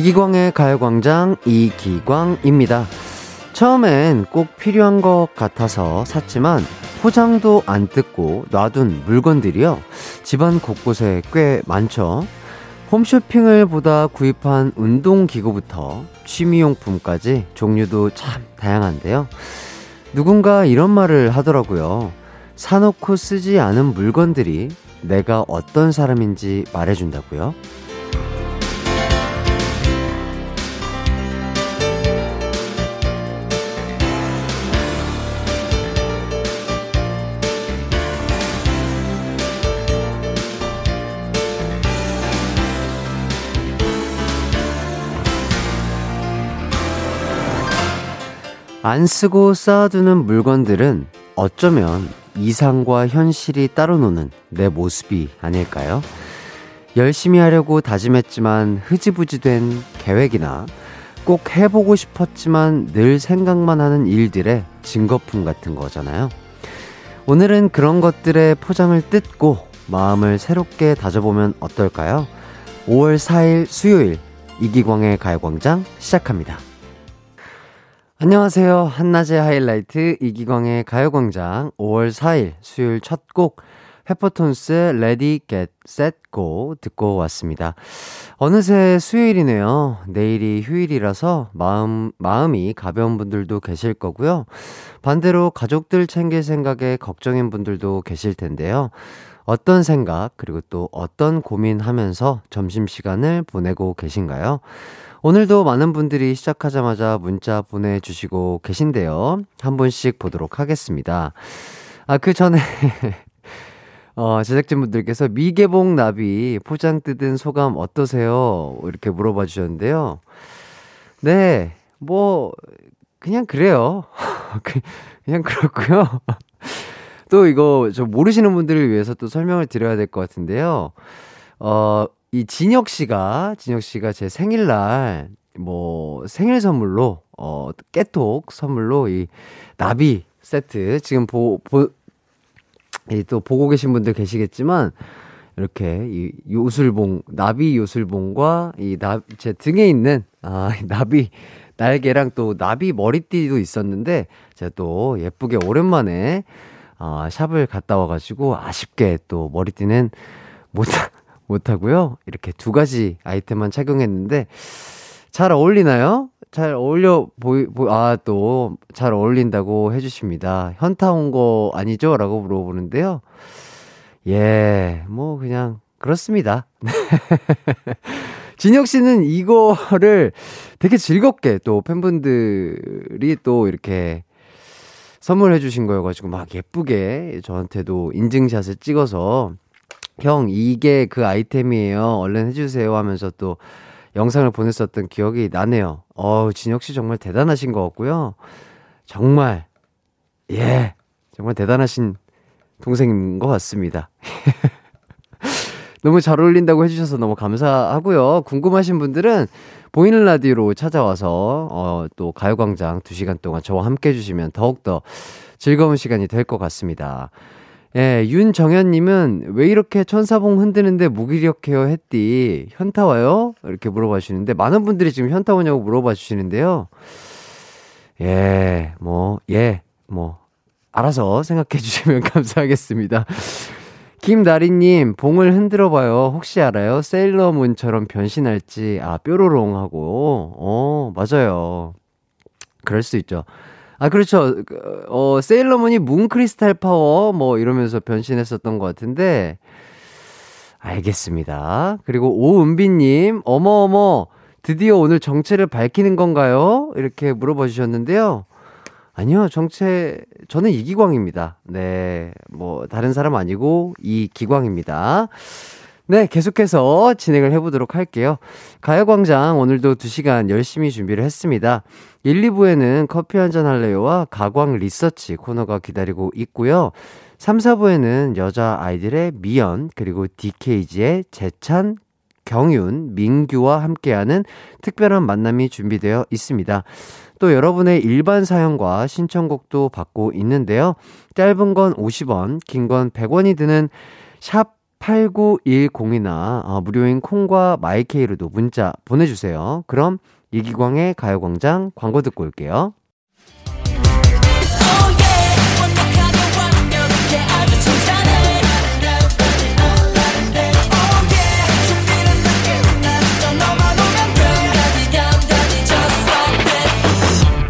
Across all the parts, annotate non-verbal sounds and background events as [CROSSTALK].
이기광의 가요광장 이기광입니다. 처음엔 꼭 필요한 것 같아서 샀지만 포장도 안 뜯고 놔둔 물건들이요. 집안 곳곳에 꽤 많죠. 홈쇼핑을 보다 구입한 운동기구부터 취미용품까지 종류도 참 다양한데요. 누군가 이런 말을 하더라고요. 사놓고 쓰지 않은 물건들이 내가 어떤 사람인지 말해준다고요. 안 쓰고 쌓아두는 물건들은 어쩌면 이상과 현실이 따로 노는 내 모습이 아닐까요? 열심히 하려고 다짐했지만 흐지부지 된 계획이나 꼭 해보고 싶었지만 늘 생각만 하는 일들의 증거품 같은 거잖아요. 오늘은 그런 것들의 포장을 뜯고 마음을 새롭게 다져보면 어떨까요? 5월 4일 수요일 이기광의 가요광장 시작합니다. 안녕하세요. 한낮의 하이라이트 이기광의 가요광장 5월 4일 수요일 첫 곡 페퍼톤스의 Get Set Go 듣고 왔습니다. 어느새 수요일이네요. 내일이 휴일이라서 마음, 마음이 가벼운 분들도 계실 거고요. 반대로 가족들 챙길 생각에 걱정인 분들도 계실 텐데요. 어떤 생각, 그리고 또 어떤 고민하면서 점심시간을 보내고 계신가요? 오늘도 많은 분들이 시작하자마자 문자 보내주시고 계신데요. 한 분씩 보도록 하겠습니다. 아, 그 전에, [LAUGHS] 어, 제작진분들께서 미개봉 나비 포장 뜯은 소감 어떠세요? 이렇게 물어봐 주셨는데요. 네, 뭐, 그냥 그래요. [LAUGHS] 그, 그냥 그렇고요. 또 이거 저 모르시는 분들을 위해서 또 설명을 드려야 될 것 같은데요. 어, 이 진혁 씨가, 진혁 씨가 제 생일날, 뭐, 생일 선물로, 어, 깨톡 선물로 이 나비 세트, 지금 보, 보, 이또 보고 계신 분들 계시겠지만, 이렇게 이 요술봉, 나비 요술봉과 이 나, 제 등에 있는, 아, 나비, 날개랑 또 나비 머리띠도 있었는데, 제가 또 예쁘게 오랜만에, 아, 샵을 갔다 와가지고 아쉽게 또 머리띠는 못, [LAUGHS] 못하고요. 이렇게 두 가지 아이템만 착용했는데 잘 어울리나요? 잘 어울려 보이, 보, 아, 또 잘 어울린다고 해주십니다. 현타 온 거 아니죠? 라고 물어보는데요. 예, 뭐 그냥 그렇습니다. [LAUGHS] 진혁 씨는 이거를 되게 즐겁게 또 팬분들이 또 이렇게 선물해 주신 거여가지고 막 예쁘게 저한테도 인증샷을 찍어서 형, 이게 그 아이템이에요. 얼른 해주세요 하면서 또 영상을 보냈었던 기억이 나네요. 어우, 진혁 씨 정말 대단하신 것 같고요. 정말, 예, 정말 대단하신 동생인 것 같습니다. [LAUGHS] 너무 잘 어울린다고 해주셔서 너무 감사하고요. 궁금하신 분들은 보이는 라디오로 찾아와서, 어, 또 가요광장 2시간 동안 저와 함께 해주시면 더욱더 즐거운 시간이 될 것 같습니다. 예, 윤정현님은 왜 이렇게 천사봉 흔드는데 무기력해요 했디 현타 와요? 이렇게 물어봐 주시는데 많은 분들이 지금 현타 오냐고 물어봐 주시는데요. 예, 뭐, 예, 뭐, 알아서 생각해 주시면 [LAUGHS] 감사하겠습니다. 김나리님, 봉을 흔들어 봐요. 혹시 알아요? 세일러문처럼 변신할지, 아, 뾰로롱 하고. 어, 맞아요. 그럴 수 있죠. 아, 그렇죠. 그, 어, 세일러문이 뭉크리스탈 파워 뭐 이러면서 변신했었던 것 같은데, 알겠습니다. 그리고 오은비님, 어머어머, 드디어 오늘 정체를 밝히는 건가요? 이렇게 물어봐 주셨는데요. 아니요, 정체, 저는 이기광입니다. 네, 뭐, 다른 사람 아니고, 이기광입니다. 네, 계속해서 진행을 해보도록 할게요. 가요광장 오늘도 2시간 열심히 준비를 했습니다. 1, 2부에는 커피 한잔 할래요와 가광 리서치 코너가 기다리고 있고요. 3, 4부에는 여자 아이들의 미연, 그리고 DKG의 재찬, 경윤, 민규와 함께하는 특별한 만남이 준비되어 있습니다. 또 여러분의 일반 사연과 신청곡도 받고 있는데요. 짧은 건 50원, 긴 건 100원이 드는 샵 8910이나 어, 무료인 콩과 마이케이로도 문자 보내주세요. 그럼 이기광의 가요광장 광고 듣고 올게요.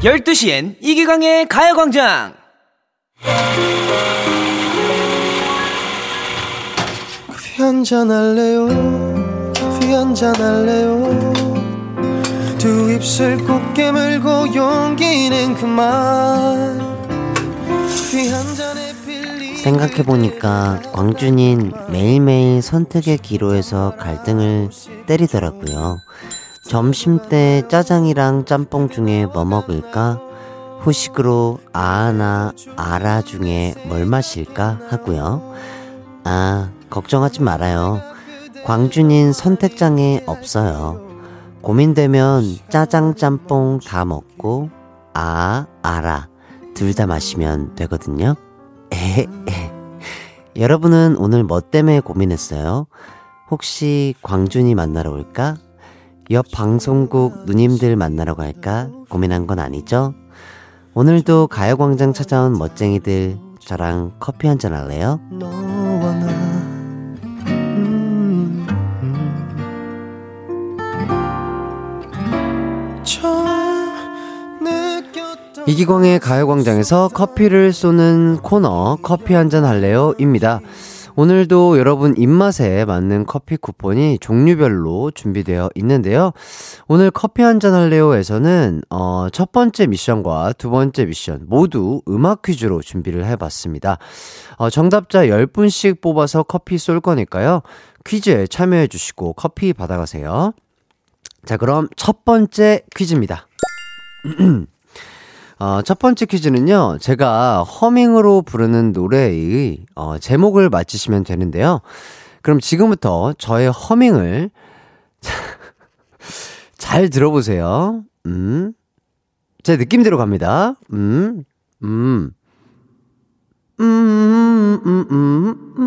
열두 시엔 이기광의 가요광장. 커피 한잔 할래요? 커피 한잔 할래요? 두 입술 꼭 깨물고 용기는 그만. 커피 한 잔에 필리 생각해보니까 광준인 매일매일 선택의 기로에서 갈등을 때리더라고요. 점심때 짜장이랑 짬뽕 중에 뭐 먹을까? 후식으로 아나 아라 중에 뭘 마실까 하고요. 아, 걱정하지 말아요. 광준인 선택장에 없어요. 고민되면 짜장 짬뽕 다 먹고 아, 아라 둘 다 마시면 되거든요. 에헤. 여러분은 오늘 뭐 때문에 고민했어요? 혹시 광준이 만나러 올까? 옆 방송국 누님들 만나러 갈까? 고민한 건 아니죠? 오늘도 가요광장 찾아온 멋쟁이들 저랑 커피 한잔 할래요? 이기광의 가요광장에서 커피를 쏘는 코너 커피 한잔 할래요? 입니다. 오늘도 여러분 입맛에 맞는 커피 쿠폰이 종류별로 준비되어 있는데요. 오늘 커피 한 잔 할래요에서는 어, 첫 번째 미션과 두 번째 미션 모두 음악 퀴즈로 준비를 해봤습니다. 어, 정답자 10분씩 뽑아서 커피 쏠 거니까요. 퀴즈에 참여해 주시고 커피 받아가세요. 자, 그럼 첫 번째 퀴즈입니다. [CLEARS THROAT] 어, 첫 번째 퀴즈는요, 제가 허밍으로 부르는 노래의 어, 제목을 맞히시면 되는데요. 그럼 지금부터 저의 허밍을 잘 들어보세요. 음, 제 느낌대로 갑니다. 음, 음. 음, 음, 음,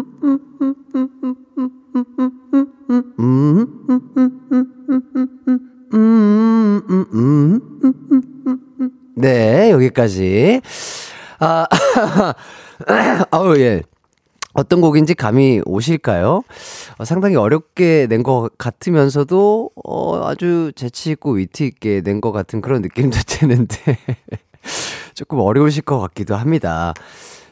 네, 여기까지. 아, [LAUGHS] 아우, 예. 어떤 곡인지 감이 오실까요? 어, 상당히 어렵게 낸 것 같으면서도, 어, 아주 재치있고 위트있게 낸 것 같은 그런 느낌도 드는데, [LAUGHS] [LAUGHS] 조금 어려우실 것 같기도 합니다.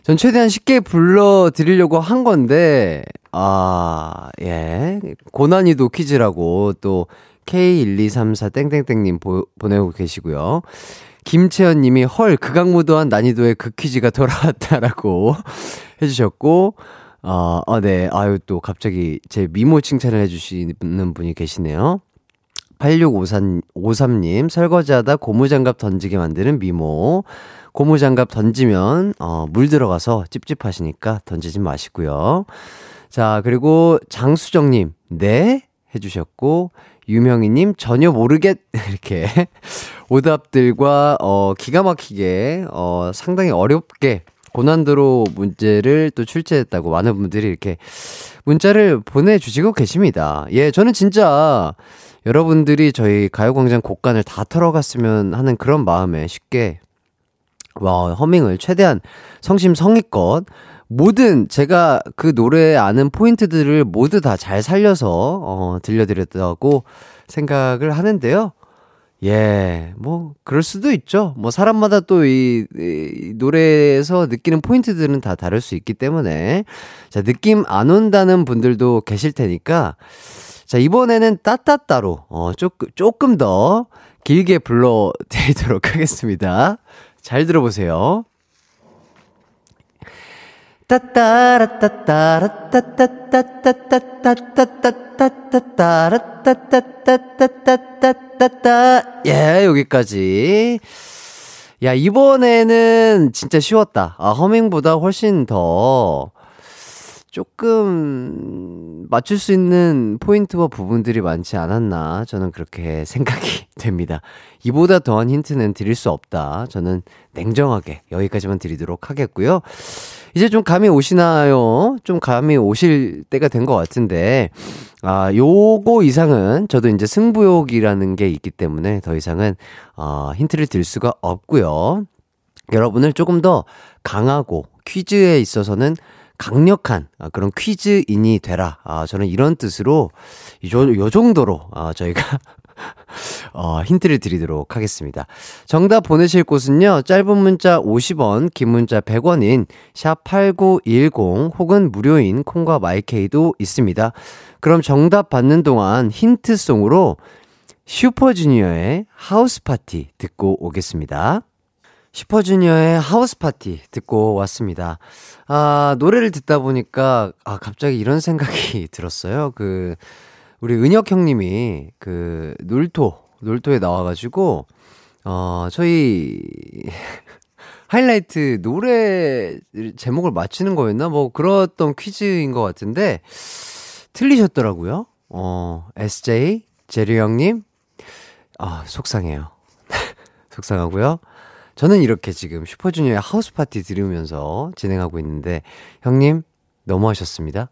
전 최대한 쉽게 불러드리려고 한 건데, 아, 예. 고난이도 퀴즈라고 또 K1234땡땡땡님 보내고 계시고요. 김채연 님이 헐, 극악무도한 난이도의 그 퀴즈가 돌아왔다라고 [LAUGHS] 해주셨고, 어, 어, 네. 아유, 또 갑자기 제 미모 칭찬을 해주시는 분이 계시네요. 8653님, 설거지하다 고무장갑 던지게 만드는 미모. 고무장갑 던지면, 어, 물 들어가서 찝찝하시니까 던지지 마시고요. 자, 그리고 장수정님, 네? 해주셨고, 유명희님, 전혀 모르겠, [LAUGHS] 이렇게. 오답들과, 어, 기가 막히게, 어, 상당히 어렵게, 고난도로 문제를 또 출제했다고 많은 분들이 이렇게 문자를 보내주시고 계십니다. 예, 저는 진짜 여러분들이 저희 가요광장 곡간을 다 털어갔으면 하는 그런 마음에 쉽게, 와, 허밍을 최대한 성심성의껏 모든 제가 그 노래에 아는 포인트들을 모두 다 잘 살려서 어, 들려드렸다고 생각을 하는데요. 예, 뭐 그럴 수도 있죠. 뭐 사람마다 또이 이 노래에서 느끼는 포인트들은 다 다를 수 있기 때문에 자 느낌 안 온다는 분들도 계실 테니까 자 이번에는 따따따로 어 조금 조금 더 길게 불러드리도록 [LAUGHS] 하겠습니다. 잘 들어보세요. 예 여기까지 야 이번에는 진짜 쉬웠다 아 허밍보다 훨씬 더 조금 맞출 수 있는 포인트와 부분들이 많지 않았나 저는 그렇게 생각이 됩니다. 이보다 더한 힌트는 드릴 수 없다. 저는 냉정하게 여기까지만 드리도록 하겠고요. 이제 좀 감이 오시나요? 좀 감이 오실 때가 된 것 같은데, 아, 요거 이상은 저도 이제 승부욕이라는 게 있기 때문에 더 이상은, 어, 힌트를 드릴 수가 없고요. 여러분을 조금 더 강하고 퀴즈에 있어서는 강력한 아, 그런 퀴즈인이 되라. 아, 저는 이런 뜻으로 요, 요 정도로 아, 저희가 [LAUGHS] 어, 힌트를 드리도록 하겠습니다. 정답 보내실 곳은요. 짧은 문자 50원, 긴 문자 100원인 샵8910 혹은 무료인 콩과 마이케이도 있습니다. 그럼 정답 받는 동안 힌트송으로 슈퍼주니어의 하우스 파티 듣고 오겠습니다. 슈퍼주니어의 하우스 파티 듣고 왔습니다. 아, 노래를 듣다 보니까, 아, 갑자기 이런 생각이 [LAUGHS] 들었어요. 그, 우리 은혁 형님이 그, 놀토, 놀토에 나와가지고, 어, 저희, [LAUGHS] 하이라이트 노래 제목을 맞추는 거였나? 뭐, 그랬던 퀴즈인 것 같은데, 틀리셨더라고요. 어, SJ, 제리 형님, 아, 속상해요. [LAUGHS] 속상하고요. 저는 이렇게 지금 슈퍼주니어의 하우스 파티 들으면서 진행하고 있는데, 형님, 너무하셨습니다.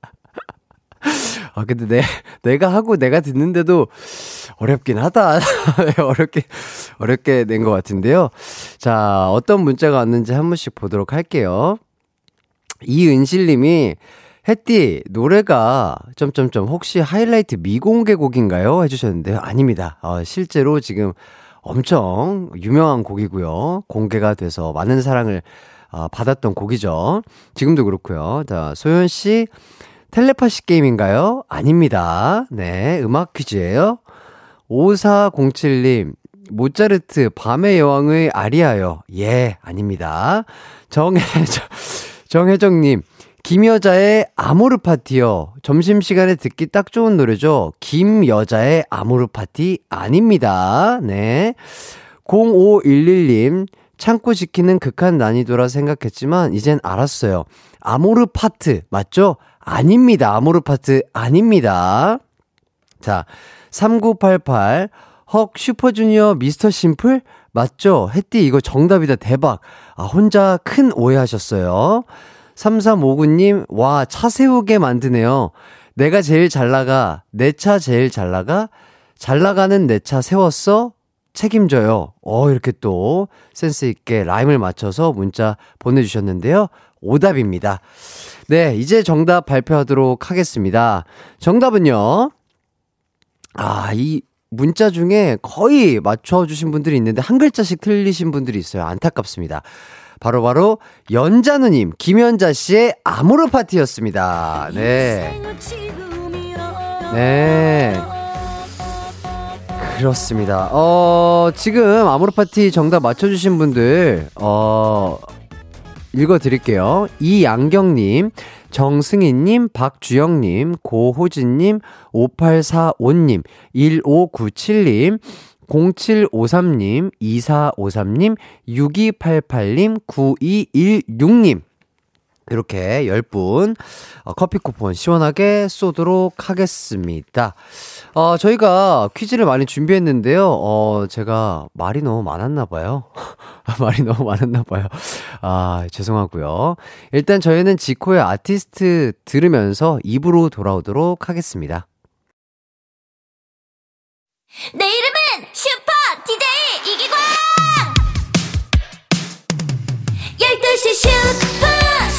[LAUGHS] 아, 근데 내, 내가 하고 내가 듣는데도 어렵긴 하다. [LAUGHS] 어렵게, 어렵게 낸 것 같은데요. 자, 어떤 문자가 왔는지 한 번씩 보도록 할게요. 이은실 님이, 햇띠, 노래가, 점점점, 혹시 하이라이트 미공개 곡인가요? 해주셨는데요. 아닙니다. 어, 실제로 지금 엄청 유명한 곡이고요. 공개가 돼서 많은 사랑을 어, 받았던 곡이죠. 지금도 그렇고요. 자, 소연 씨 텔레파시 게임인가요? 아닙니다. 네, 음악 퀴즈예요. 5407님 모차르트 밤의 여왕의 아리아요. 예, 아닙니다. 정혜정 [LAUGHS] 정혜정님 김여자의 아모르 파티요. 점심시간에 듣기 딱 좋은 노래죠. 김여자의 아모르 파티 아닙니다. 네. 0511님, 참고 지키는 극한 난이도라 생각했지만, 이젠 알았어요. 아모르 파트, 맞죠? 아닙니다. 아모르 파트 아닙니다. 자, 3988, 헉, 슈퍼주니어 미스터 심플? 맞죠? 햇띠 이거 정답이다. 대박. 아, 혼자 큰 오해하셨어요. 3359님, 와, 차 세우게 만드네요. 내가 제일 잘 나가. 내 차 제일 잘 나가. 잘 나가는 내 차 세웠어? 책임져요. 어, 이렇게 또 센스있게 라임을 맞춰서 문자 보내주셨는데요. 오답입니다. 네, 이제 정답 발표하도록 하겠습니다. 정답은요. 아, 이 문자 중에 거의 맞춰주신 분들이 있는데 한 글자씩 틀리신 분들이 있어요. 안타깝습니다. 바로바로 연자누님, 김연자 씨의 아모르 파티였습니다. 네. 네. 그렇습니다. 어, 지금 아모르 파티 정답 맞춰주신 분들, 어, 읽어드릴게요. 이양경님, 정승희님, 박주영님, 고호진님, 5845님, 1597님, 0753님, 2453님, 6288님, 9216님. 이렇게 10분 어, 커피 쿠폰 시원하게 쏘도록 하겠습니다. 어, 저희가 퀴즈를 많이 준비했는데요. 어, 제가 말이 너무 많았나 봐요. [LAUGHS] 말이 너무 많았나 봐요. 아, 죄송하고요. 일단 저희는 지코의 아티스트 들으면서 입으로 돌아오도록 하겠습니다. 내 이름은 슈퍼 DJ 이기광 12시 슈퍼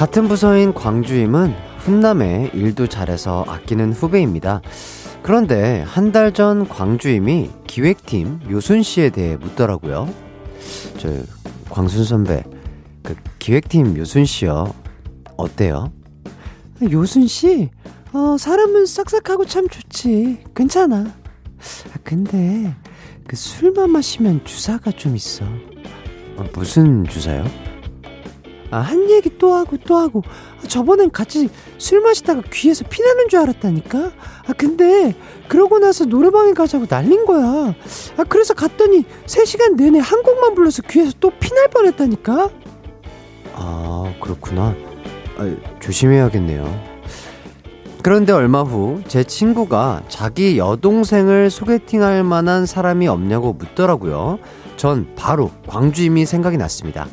같은 부서인 광주임은 훈남에 일도 잘해서 아끼는 후배입니다. 그런데 한 달 전 광주임이 기획팀 요순 씨에 대해 묻더라고요. 저 광순 선배, 그 기획팀 요순 씨요. 어때요? 요순 씨, 어, 사람은 싹싹하고 참 좋지. 괜찮아. 아, 근데 그 술만 마시면 주사가 좀 있어. 어, 무슨 주사요? 아, 한 얘기 또 하고 또 하고. 아, 저번엔 같이 술 마시다가 귀에서 피나는 줄 알았다니까? 아, 근데 그러고 나서 노래방에 가자고 날린 거야. 아, 그래서 갔더니 3시간 내내 한 곡만 불러서 귀에서 또 피날 뻔했다니까? 아, 그렇구나. 아, 조심해야겠네요. 그런데 얼마 후 제 친구가 자기 여동생을 소개팅할 만한 사람이 없냐고 묻더라고요. 전 바로 광주임이 생각이 났습니다.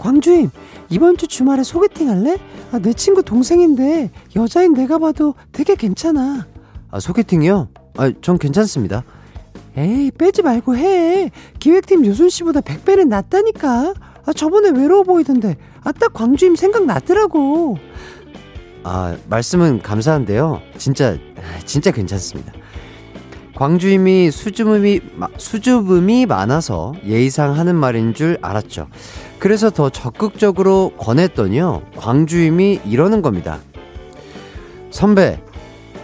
광주임, 이번 주 주말에 소개팅 할래? 아, 내 친구 동생인데 여자인 내가 봐도 되게 괜찮아. 아, 소개팅이요? 아, 전 괜찮습니다. 에이, 빼지 말고 해. 기획팀 요순 씨보다 100배는 낫다니까. 아, 저번에 외로워 보이던데. 아, 딱 광주임 생각났더라고. 아, 말씀은 감사한데요. 진짜, 진짜 괜찮습니다. 광주임이 수줍음이, 수줍음이 많아서 예의상 하는 말인 줄 알았죠. 그래서 더 적극적으로 권했더니요. 광주임이 이러는 겁니다. 선배,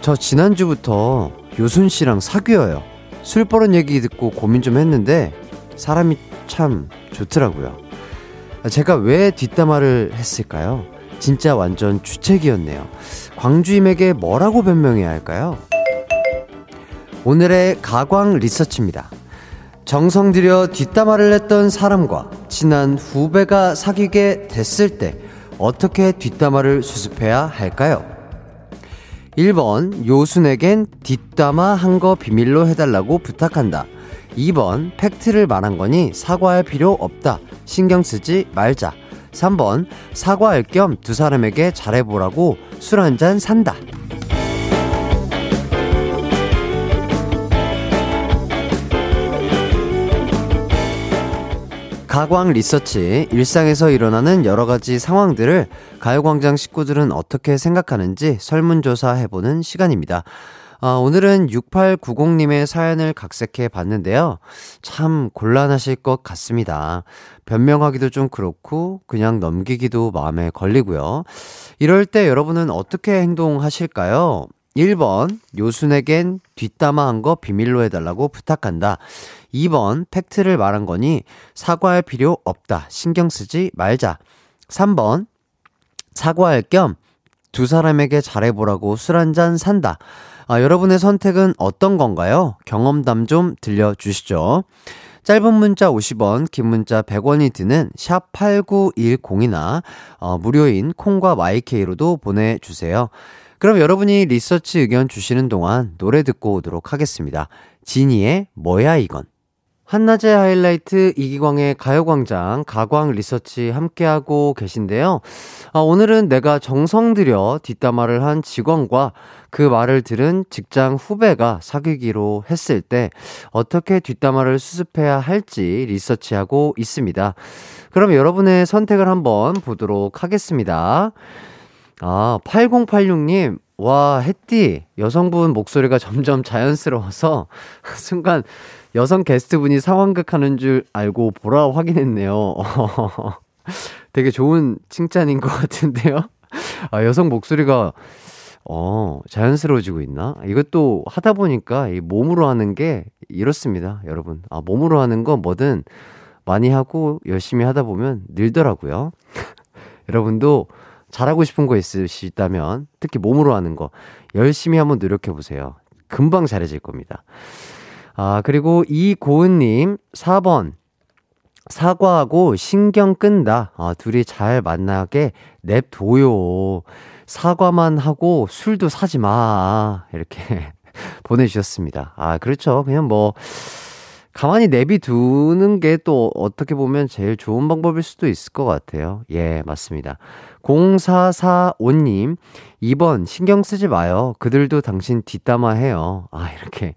저 지난주부터 요순 씨랑 사귀어요. 술 버릇 얘기 듣고 고민 좀 했는데 사람이 참 좋더라고요. 제가 왜 뒷담화를 했을까요? 진짜 완전 주책이었네요. 광주임에게 뭐라고 변명해야 할까요? 오늘의 가광 리서치입니다. 정성 들여 뒷담화를 했던 사람과 친한 후배가 사귀게 됐을 때 어떻게 뒷담화를 수습해야 할까요? 1번 요순에겐 뒷담화 한 거 비밀로 해달라고 부탁한다. 2번 팩트를 말한 거니 사과할 필요 없다. 신경 쓰지 말자. 3번 사과할 겸 두 사람에게 잘해보라고 술 한 잔 산다. 가광 리서치 일상에서 일어나는 여러 가지 상황들을 가요광장 식구들은 어떻게 생각하는지 설문조사 해보는 시간입니다. 아, 오늘은 6890님의 사연을 각색해 봤는데요. 참 곤란하실 것 같습니다. 변명하기도 좀 그렇고, 그냥 넘기기도 마음에 걸리고요. 이럴 때 여러분은 어떻게 행동하실까요? 1번, 요순에겐 뒷담화 한 거 비밀로 해달라고 부탁한다. 2번, 팩트를 말한 거니 사과할 필요 없다. 신경 쓰지 말자. 3번, 사과할 겸 두 사람에게 잘해보라고 술 한 잔 산다. 아, 여러분의 선택은 어떤 건가요? 경험담 좀 들려주시죠. 짧은 문자 50원, 긴 문자 100원이 드는 샵 8910이나 어, 무료인 콩과 마이케이로도 보내주세요. 그럼 여러분이 리서치 의견 주시는 동안 노래 듣고 오도록 하겠습니다. 지니의 뭐야 이건. 한낮의 하이라이트 이기광의 가요광장 가광 리서치 함께하고 계신데요. 아, 오늘은 내가 정성 들여 뒷담화를 한 직원과 그 말을 들은 직장 후배가 사귀기로 했을 때 어떻게 뒷담화를 수습해야 할지 리서치하고 있습니다. 그럼 여러분의 선택을 한번 보도록 하겠습니다. 아, 8086님, 와, 햇띠, 여성분 목소리가 점점 자연스러워서 [LAUGHS] 순간 여성 게스트분이 상황극 하는 줄 알고 보라 확인했네요. [LAUGHS] 되게 좋은 칭찬인 것 같은데요? [LAUGHS] 아, 여성 목소리가, 어, 자연스러워지고 있나? 이것도 하다 보니까 이 몸으로 하는 게 이렇습니다, 여러분. 아, 몸으로 하는 건 뭐든 많이 하고 열심히 하다 보면 늘더라고요. 여러분도 잘하고 싶은 거 있으시다면 특히 몸으로 하는 거 열심히 한번 노력해 보세요. 금방 잘해질 겁니다. 아, 그리고 이고은님 4번 사과하고 신경 끈다. 아, 둘이 잘 만나게 냅둬요. 사과만 하고 술도 사지 마. 이렇게 [LAUGHS] 보내주셨습니다. 아, 그렇죠. 그냥 뭐, 가만히 내비두는 게 또 어떻게 보면 제일 좋은 방법일 수도 있을 것 같아요. 예, 맞습니다. 0445님, 2번 신경 쓰지 마요. 그들도 당신 뒷담화 해요. 아, 이렇게.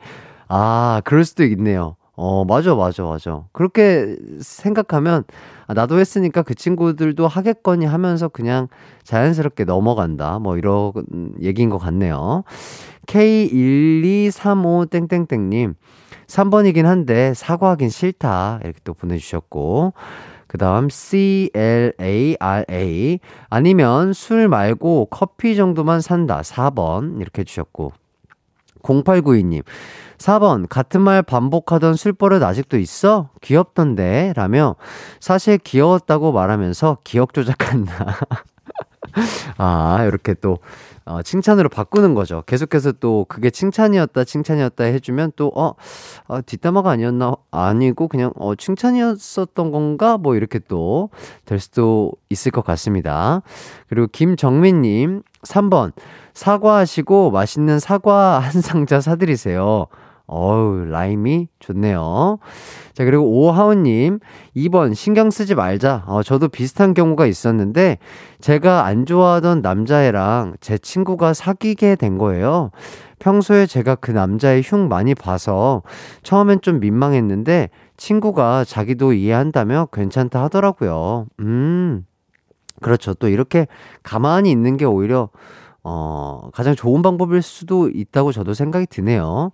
아, 그럴 수도 있네요. 어, 맞아, 맞아, 맞아. 그렇게 생각하면, 아, 나도 했으니까 그 친구들도 하겠거니 하면서 그냥 자연스럽게 넘어간다. 뭐, 이런 얘기인 것 같네요. K1235땡땡땡님, 3번이긴 한데, 사과하긴 싫다. 이렇게 또 보내주셨고, 그 다음 CLARA, 아니면 술 말고 커피 정도만 산다. 4번. 이렇게 해주셨고, 0892님, 4번, 같은 말 반복하던 술버릇 아직도 있어? 귀엽던데? 라며, 사실 귀여웠다고 말하면서 기억 조작한다. [LAUGHS] 아, 이렇게 또, 어, 칭찬으로 바꾸는 거죠. 계속해서 또 그게 칭찬이었다, 칭찬이었다 해주면 또, 어, 어 뒷담화가 아니었나? 아니고 그냥, 어, 칭찬이었었던 건가? 뭐 이렇게 또 될 수도 있을 것 같습니다. 그리고 김정민님, 3번, 사과하시고 맛있는 사과 한 상자 사드리세요. 어우, 라임이 좋네요. 자, 그리고 오하은님, 2번, 신경 쓰지 말자. 어, 저도 비슷한 경우가 있었는데, 제가 안 좋아하던 남자애랑 제 친구가 사귀게 된 거예요. 평소에 제가 그 남자의 흉 많이 봐서 처음엔 좀 민망했는데, 친구가 자기도 이해한다며 괜찮다 하더라고요. 음, 그렇죠. 또 이렇게 가만히 있는 게 오히려, 어, 가장 좋은 방법일 수도 있다고 저도 생각이 드네요.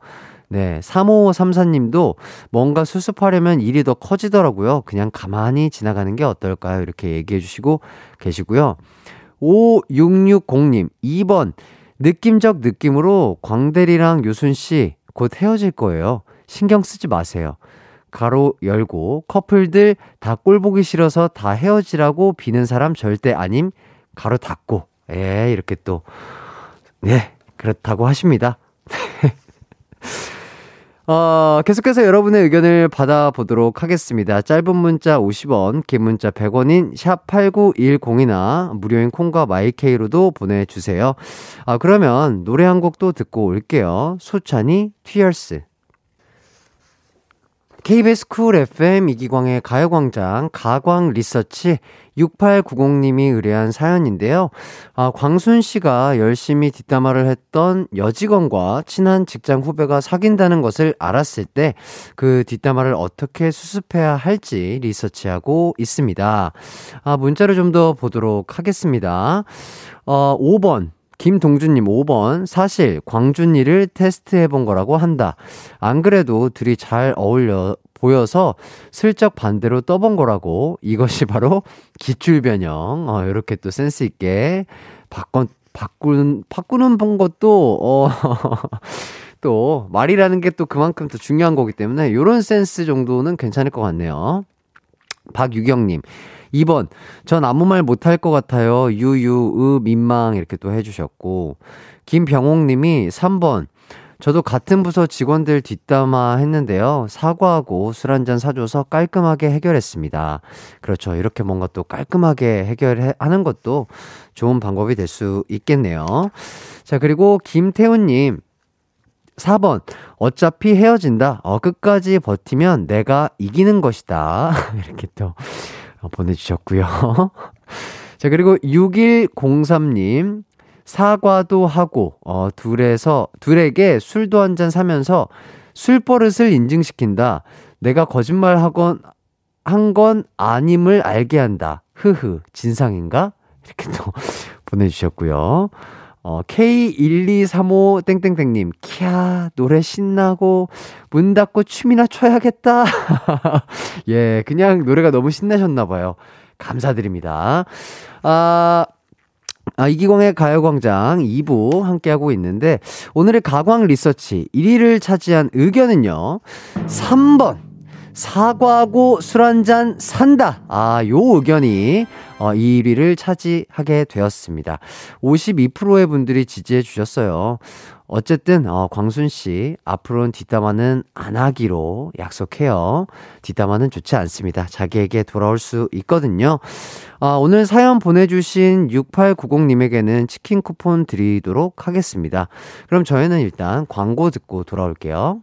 네, 3534님도 뭔가 수습하려면 일이 더 커지더라고요. 그냥 가만히 지나가는 게 어떨까요? 이렇게 얘기해 주시고 계시고요. 5660님, 2번. 느낌적 느낌으로 광대리랑 유순 씨 곧 헤어질 거예요. 신경 쓰지 마세요. 가로 열고 커플들 다 꼴 보기 싫어서 다 헤어지라고 비는 사람 절대 아님. 가로 닫고. 예, 이렇게 또, 예, 그렇다고 하십니다. 어, 계속해서 여러분의 의견을 받아보도록 하겠습니다. 짧은 문자 50원, 긴 문자 100원인 샵8910이나 무료인 콩과 마이케이로도 보내주세요. 아, 그러면 노래 한 곡도 듣고 올게요. 소찬휘 Tears. KBS 쿨 FM 이기광의 가요광장 가광 리서치 6890님이 의뢰한 사연인데요. 아, 광순 씨가 열심히 뒷담화를 했던 여직원과 친한 직장 후배가 사귄다는 것을 알았을 때 그 뒷담화를 어떻게 수습해야 할지 리서치하고 있습니다. 아, 문자를 좀 더 보도록 하겠습니다. 어, 5번. 김동준님 5번. 사실 광준이를 테스트해 본 거라고 한다. 안 그래도 둘이 잘 어울려 보여서 슬쩍 반대로 떠본 거라고. 이것이 바로 기출 변형. 어, 이렇게 또 센스 있게 바꿔, 바꾸는, 바꾸는 본 것도, 어, [LAUGHS] 또 말이라는 게 또 그만큼 더 중요한 거기 때문에 요런 센스 정도는 괜찮을 것 같네요. 박유경님. 2번, 전 아무 말 못할 것 같아요. 유유, 으, 민망, 이렇게 또 해주셨고. 김병옥 님이 3번, 저도 같은 부서 직원들 뒷담화 했는데요. 사과하고 술 한 잔 사줘서 깔끔하게 해결했습니다. 그렇죠. 이렇게 뭔가 또 깔끔하게 해결하는 것도 좋은 방법이 될 수 있겠네요. 자, 그리고 김태훈님. 4번. 어차피 헤어진다. 어, 끝까지 버티면 내가 이기는 것이다. [LAUGHS] 이렇게 또 보내주셨고요. [LAUGHS] 자, 그리고 6103님. 사과도 하고, 어, 둘에서, 둘에게 술도 한 잔 사면서 술 버릇을 인증시킨다. 내가 거짓말 하건, 한 건 아님을 알게 한다. 흐흐, 진상인가? 이렇게 또 [LAUGHS] 보내주셨고요. 어, K1235 땡땡땡님, 키야, 노래 신나고, 문 닫고 춤이나 춰야겠다. [LAUGHS] 예, 그냥 노래가 너무 신나셨나 봐요. 감사드립니다. 아, 아, 이기광의 가요광장 2부 함께하고 있는데, 오늘의 가광 리서치 1위를 차지한 의견은요, 3번. 사과하고 술 한 잔 산다. 아, 요 의견이 어, 1위를 차지하게 되었습니다. 52%의 분들이 지지해 주셨어요. 어쨌든 어, 광순 씨 앞으로는 뒷담화는 안 하기로 약속해요. 뒷담화는 좋지 않습니다. 자기에게 돌아올 수 있거든요. 아, 오늘 사연 보내주신 6890님에게는 치킨 쿠폰 드리도록 하겠습니다. 그럼 저희는 일단 광고 듣고 돌아올게요.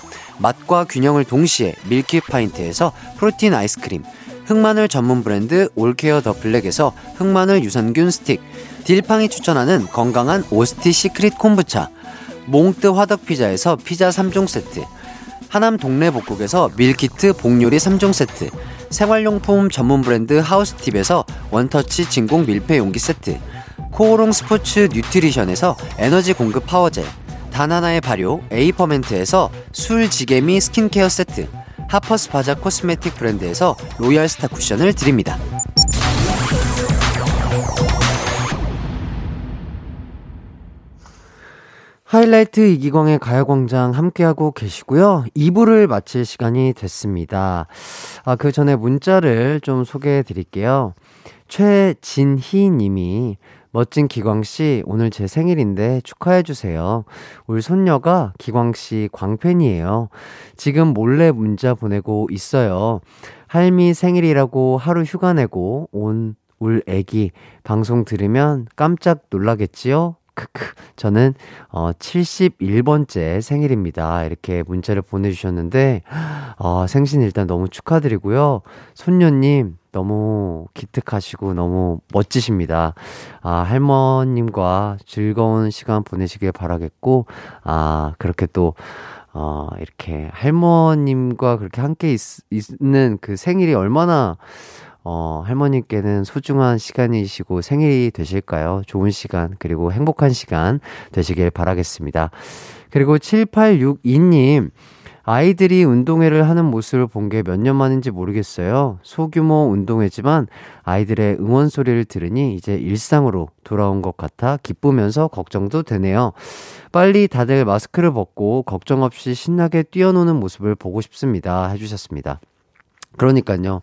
맛과 균형을 동시에 밀키파인트에서 프로틴 아이스크림, 흑마늘 전문 브랜드 올케어 더 블랙에서 흑마늘 유산균 스틱, 딜팡이 추천하는 건강한 오스티 시크릿 콤부차, 몽뜨 화덕 피자에서 피자 3종 세트, 하남 동네 복국에서 밀키트 복요리 3종 세트, 생활용품 전문 브랜드 하우스팁에서 원터치 진공 밀폐 용기 세트, 코오롱 스포츠 뉴트리션에서 에너지 공급 파워젤, 다나나의 발효 에이퍼멘트에서 술지개미 스킨케어 세트, 하퍼스 바자 코스메틱 브랜드에서 로얄 스타 쿠션을 드립니다. 하이라이트 이기광의 가요광장 함께하고 계시고요. 2부를 마칠 시간이 됐습니다. 아, 그 전에 문자를 좀 소개해 드릴게요. 최진희 님이 멋진 기광씨, 오늘 제 생일인데 축하해주세요. 우리 손녀가 기광씨 광팬이에요. 지금 몰래 문자 보내고 있어요. 할미 생일이라고 하루 휴가 내고 온 울 애기 방송 들으면 깜짝 놀라겠지요? 크크. 저는 어 71번째 생일입니다. 이렇게 문자를 보내 주셨는데 어, 생신 일단 너무 축하드리고요. 손녀 님 너무 기특하시고 너무 멋지십니다. 아, 할머님과 즐거운 시간 보내시길 바라겠고, 아, 그렇게 또, 어, 이렇게 할머님과 그렇게 함께 있, 있는 그 생일이 얼마나 어, 할머님께는 소중한 시간이시고 생일이 되실까요? 좋은 시간, 그리고 행복한 시간 되시길 바라겠습니다. 그리고 7862님, 아이들이 운동회를 하는 모습을 본 게 몇 년 만인지 모르겠어요. 소규모 운동회지만 아이들의 응원 소리를 들으니 이제 일상으로 돌아온 것 같아 기쁘면서 걱정도 되네요. 빨리 다들 마스크를 벗고 걱정 없이 신나게 뛰어노는 모습을 보고 싶습니다. 해주셨습니다. 그러니까요.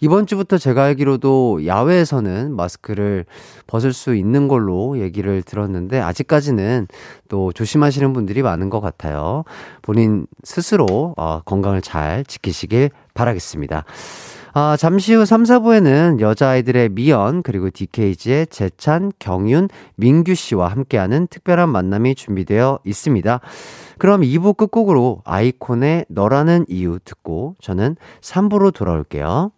이번 주부터 제가 알기로도 야외에서는 마스크를 벗을 수 있는 걸로 얘기를 들었는데 아직까지는 또 조심하시는 분들이 많은 것 같아요. 본인 스스로 어, 건강을 잘 지키시길 바라겠습니다. 아, 잠시 후 3, 4부에는 여자아이들의 미연, 그리고 DKG의 재찬, 경윤, 민규 씨와 함께하는 특별한 만남이 준비되어 있습니다. 그럼 2부 끝곡으로 아이콘의 너라는 이유 듣고 저는 3부로 돌아올게요.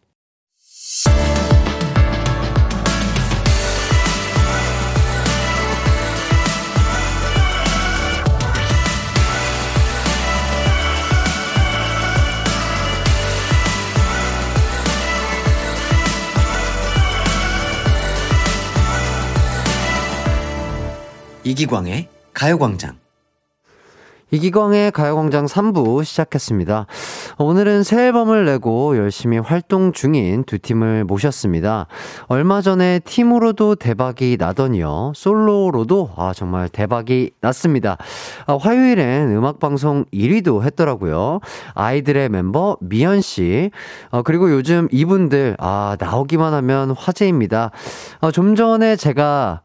이기광의 가요광장. 이기광의 가요광장 3부 시작했습니다. 오늘은 새 앨범을 내고 열심히 활동 중인 두 팀을 모셨습니다. 얼마 전에 팀으로도 대박이 나더니요. 솔로로도 아, 정말 대박이 났습니다. 아, 화요일엔 음악방송 1위도 했더라고요. 아이들의 멤버 미연씨. 아, 그리고 요즘 이분들, 아, 나오기만 하면 화제입니다. 아, 좀 전에 제가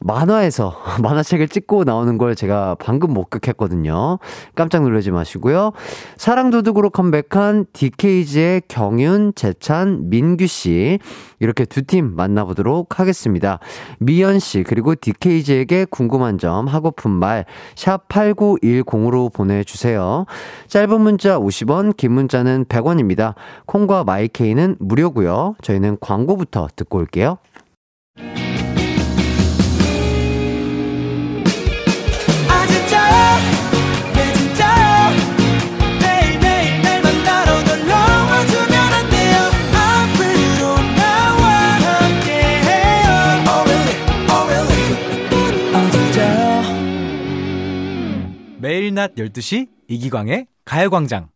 만화에서 [LAUGHS] 만화책을 찍고 나오는 걸 제가 방금 목격했거든요. 깜짝 놀라지 마시고요. 사랑도둑으로 컴백한 DKG의 경윤, 재찬, 민규 씨 이렇게 두 팀 만나보도록 하겠습니다. 미연 씨 그리고 DKG에게 궁금한 점 하고픈 말 샵 8910으로 보내주세요. 짧은 문자 50원, 긴 문자는 100원입니다. 콩과 마이케이는 무료고요. 저희는 광고부터 듣고 올게요. 낮 12시 이기광의 가요광장.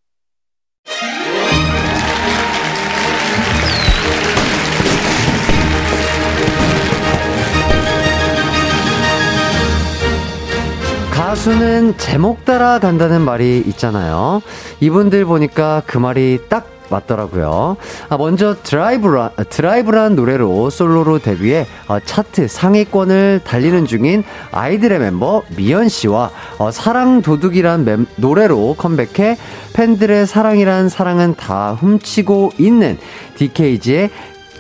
가수는 제목 따라 간다는 말이 있잖아요. 이분들 보니까 그 말이 딱 맞더라고요. 아, 먼저 드라이브란, 드라이브란 노래로 솔로로 데뷔해 어, 차트 상위권을 달리는 중인 아이들의 멤버 미연 씨와 어, 사랑 도둑이란 멤, 노래로 컴백해 팬들의 사랑이란 사랑은 다 훔치고 있는 DKG의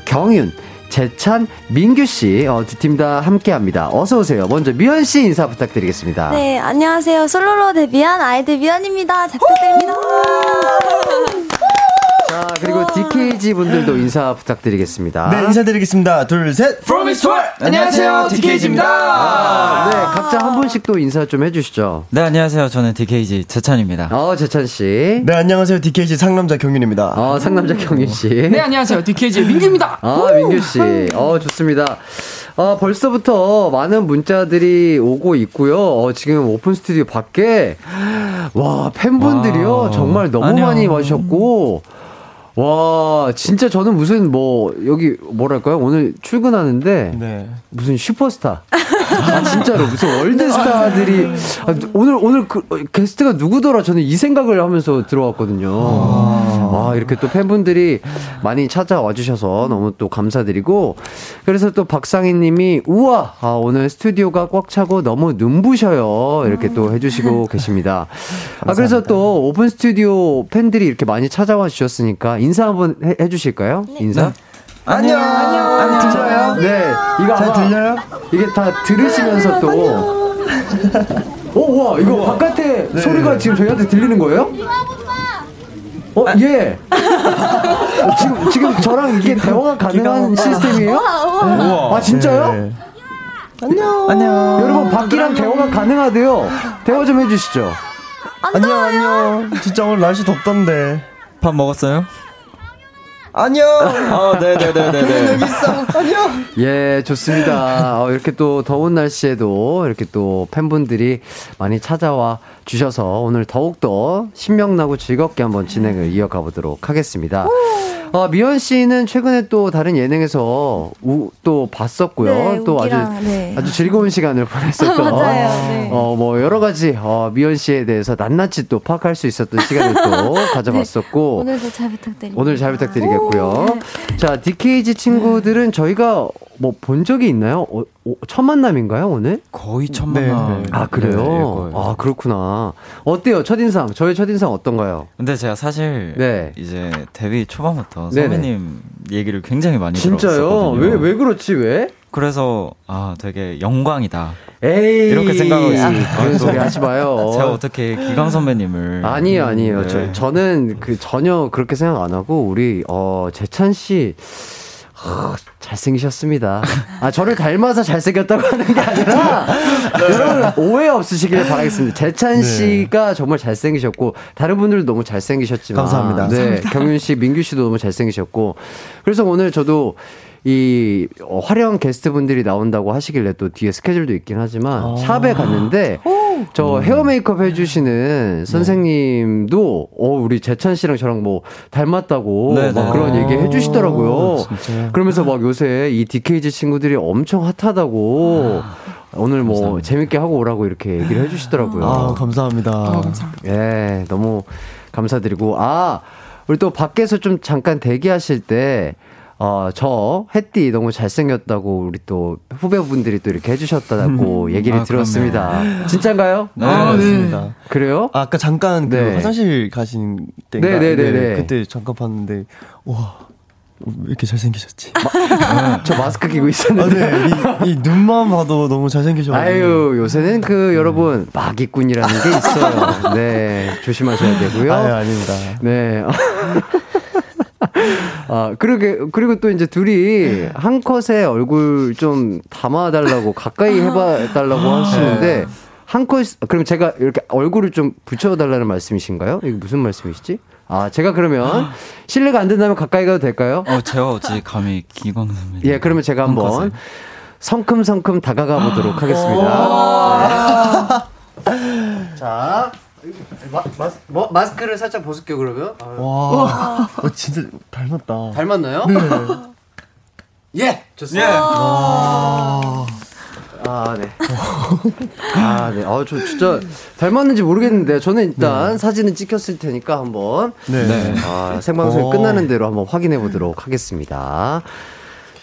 경윤, 재찬, 민규 씨, 어, 두 팀 다 함께 합니다. 어서오세요. 먼저 미연 씨 인사 부탁드리겠습니다. 네, 안녕하세요. 솔로로 데뷔한 아이들 미연입니다. 잘 부탁드립니다. 자, 그리고 DKG 분들도 인사 부탁드리겠습니다. 네, 인사드리겠습니다. 둘, 셋. From 안녕하세요, DKG입니다. 아, 네, 각자 한 분씩 또 인사 좀 해주시죠. 네, 안녕하세요. 저는 DKG 재찬입니다. 어, 재찬 씨. 네, 안녕하세요. DKG 상남자 경윤입니다. 어, 상남자 경윤 씨. 네, 안녕하세요. DKG의 민규입니다. 아, 민규 씨. 어, 좋습니다. 어, 벌써부터 많은 문자들이 오고 있고요. 어, 지금 오픈 스튜디오 밖에 와, 팬분들이요. 와, 정말 너무 안녕. 많이 와주셨고 와, 진짜 저는 무슨 뭐 여기 뭐랄까요? 오늘 출근하는데 네. 무슨 슈퍼스타. 아, 진짜로 무슨 월드스타들이 아, 오늘 오늘 그 어, 게스트가 누구더라 저는 이 생각을 하면서 들어왔거든요. 아, 이렇게 또 팬분들이 많이 찾아와 주셔서 너무 또 감사드리고 그래서 또 박상희 님이 우와 아, 오늘 스튜디오가 꽉 차고 너무 눈부셔요. 이렇게 또 해 주시고 계십니다. 아, 그래서 또 오픈 스튜디오 팬들이 이렇게 많이 찾아와 주셨으니까 인사 한번 해, 해 주실까요? 인사? 안녕. 안녕. 들려요? 네, 이거 잘 들려요? 이게 다 들으시면서 또. 오, 와, 이거 바깥에 소리가 지금 저희한테 들리는 거예요? 어, 예. 지금, 지금 저랑 이게 대화가 가능한 시스템이에요? 아, 진짜요? 네. 안녕. 안녕. 여러분, 밖이랑 대화가 가능하대요. 대화 좀 해주시죠. 안녕, 안녕. 진짜 오늘 날씨 덥던데. 밥 먹었어요? 안녕. 아, 네네네네네. 여기 있어. 안녕. 예, 좋습니다. 어, 이렇게 또 더운 날씨에도 이렇게 또 팬분들이 많이 찾아와 주셔서 오늘 더욱더 신명나고 즐겁게 한번 진행을 이어가 보도록 하겠습니다. 어, 미연 씨는 최근에 또 다른 예능에서 우, 또 봤었고요. 네, 또 아주 우기랑, 네. 아주 즐거운 시간을 보냈었던 [LAUGHS] 맞아요, 네. 어, 뭐 여러 가지 어, 미연 씨에 대해서 낱낱이 또 파악할 수 있었던 시간을 또 [LAUGHS] 가져봤었고 오늘도 잘 부탁드립니다. 오늘 잘 부탁드리겠고요. 자, DKG 친구들은 저희가 뭐 본 적이 있나요? 어, 어, 첫 만남인가요, 오늘? 거의 첫 네. 만남. 아, 그래요? 네, 거의. 아, 그렇구나. 어때요, 첫 인상? 저의 첫 인상 어떤가요? 근데 제가 사실 네. 이제 데뷔 초반부터 네네. 선배님 얘기를 굉장히 많이 진짜요? 들었었거든요. 왜, 왜 그렇지, 왜? 그래서 아 되게 영광이다. 에이. 이렇게 생각하고 있습니다. 그런 아, 소리 또 하지 마요. [LAUGHS] 제가 어떻게 기광 선배님을 아니에요, 아니에요. 네. 저, 저는 그 전혀 그렇게 생각 안 하고, 우리, 어, 재찬 씨, 하, 잘생기셨습니다. 아, 저를 닮아서 잘생겼다고 하는 게 아니라, 여러분, 오해 없으시길 바라겠습니다. 재찬 씨가 정말 잘생기셨고, 다른 분들도 너무 잘생기셨지만. 감사합니다. 네, 경윤 씨, 민규 씨도 너무 잘생기셨고, 그래서 오늘 저도 이 어, 화려한 게스트 분들이 나온다고 하시길래 또 뒤에 스케줄도 있긴 하지만 샵에 갔는데 저 헤어 메이크업 해주시는 선생님도 어 우리 재찬 씨랑 저랑 뭐 닮았다고 네네. 막 그런 얘기 해주시더라고요. 진짜요? 그러면서 막 요새 이 DKG 친구들이 엄청 핫하다고 오늘 뭐 재밌게 하고 오라고 이렇게 얘기를 해주시더라고요. 아, 감사합니다. 예, 너무 감사드리고 아 우리 또 밖에서 좀 잠깐 대기하실 때. 어, 저, 햇띠 너무 잘생겼다고 우리 또 후배분들이 또 이렇게 해주셨다고 얘기를 아, 들었습니다. 진짜인가요? 네. 아, 맞습니다. 그래요? 아, 아까 잠깐 그 네. 화장실 가신 때인가? 네, 네, 네, 네. 그때 잠깐 봤는데 와. 왜 이렇게 잘생기셨지? [LAUGHS] 저 마스크 끼고 아, 있었는데. 네. 이, 이 눈만 봐도 너무 잘생기셔가지고. 아유, 요새는 그 여러분, 마기꾼이라는 게 있어요. [LAUGHS] 네, 조심하셔야 되고요. 아유, 아닙니다. 네. [LAUGHS] 아, 그러게, 그리고 또 이제 둘이 한 컷에 얼굴 좀 담아달라고, 가까이 해봐달라고 하시는데, 한 컷, 그럼 제가 이렇게 얼굴을 좀 붙여달라는 말씀이신가요? 이게 무슨 말씀이시지? 아, 제가 그러면 실례가 안 된다면 가까이 가도 될까요? 어 제가 어찌 감히 기광 선배님. 예, 그러면 제가 한 한번. 성큼성큼 다가가 보도록 하겠습니다. 네. [LAUGHS] 자, 마, 마스, 뭐, 마스크를 살짝 벗을게요 그러면. 아, 와, 어, 진짜 닮았다. 닮았나요? 네. 예, 좋습니다. 아, 네. 아, 네. 아, 저 진짜 닮았는지 모르겠는데 저는 일단 사진은 찍혔을 테니까 한번 네. 네. 아, 생방송이 오. 끝나는 대로 한번 확인해 보도록 하겠습니다.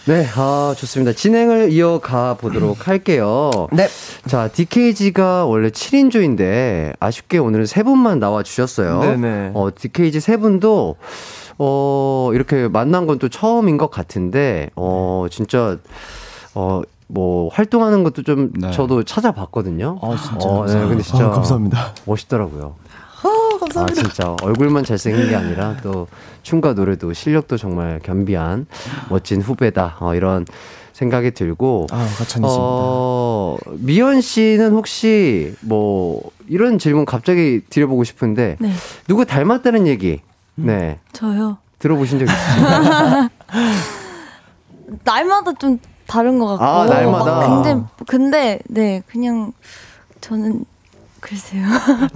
네, 아, 좋습니다. 진행을 이어가 보도록 할게요. 네. 자, DKG가 원래 7인조인데 아쉽게 오늘은 세 분만 나와 주셨어요. 네네. 어, DKG 세 분도 어, 이렇게 만난 건 또 처음인 것 같은데 어, 진짜 어, 뭐 활동하는 것도 좀 네. 저도 찾아봤거든요. 아, 진짜. 어, 네, 근데 진짜 아, 감사합니다. 멋있더라고요. 아, 진짜 얼굴만 잘생긴 게 아니라 또 춤과 노래도 실력도 정말 겸비한 멋진 후배다. 어, 이런 생각이 들고 아. 어, 미연 씨는 혹시 뭐 이런 질문 갑자기 드려보고 싶은데 네. 누구 닮았다는 얘기 네 저요. 들어보신 적 있으세요? [LAUGHS] 날마다 좀 다른 것 같고. 아, 날마다. 막 근데, 근데, 네, 그냥, 저는, 글쎄요.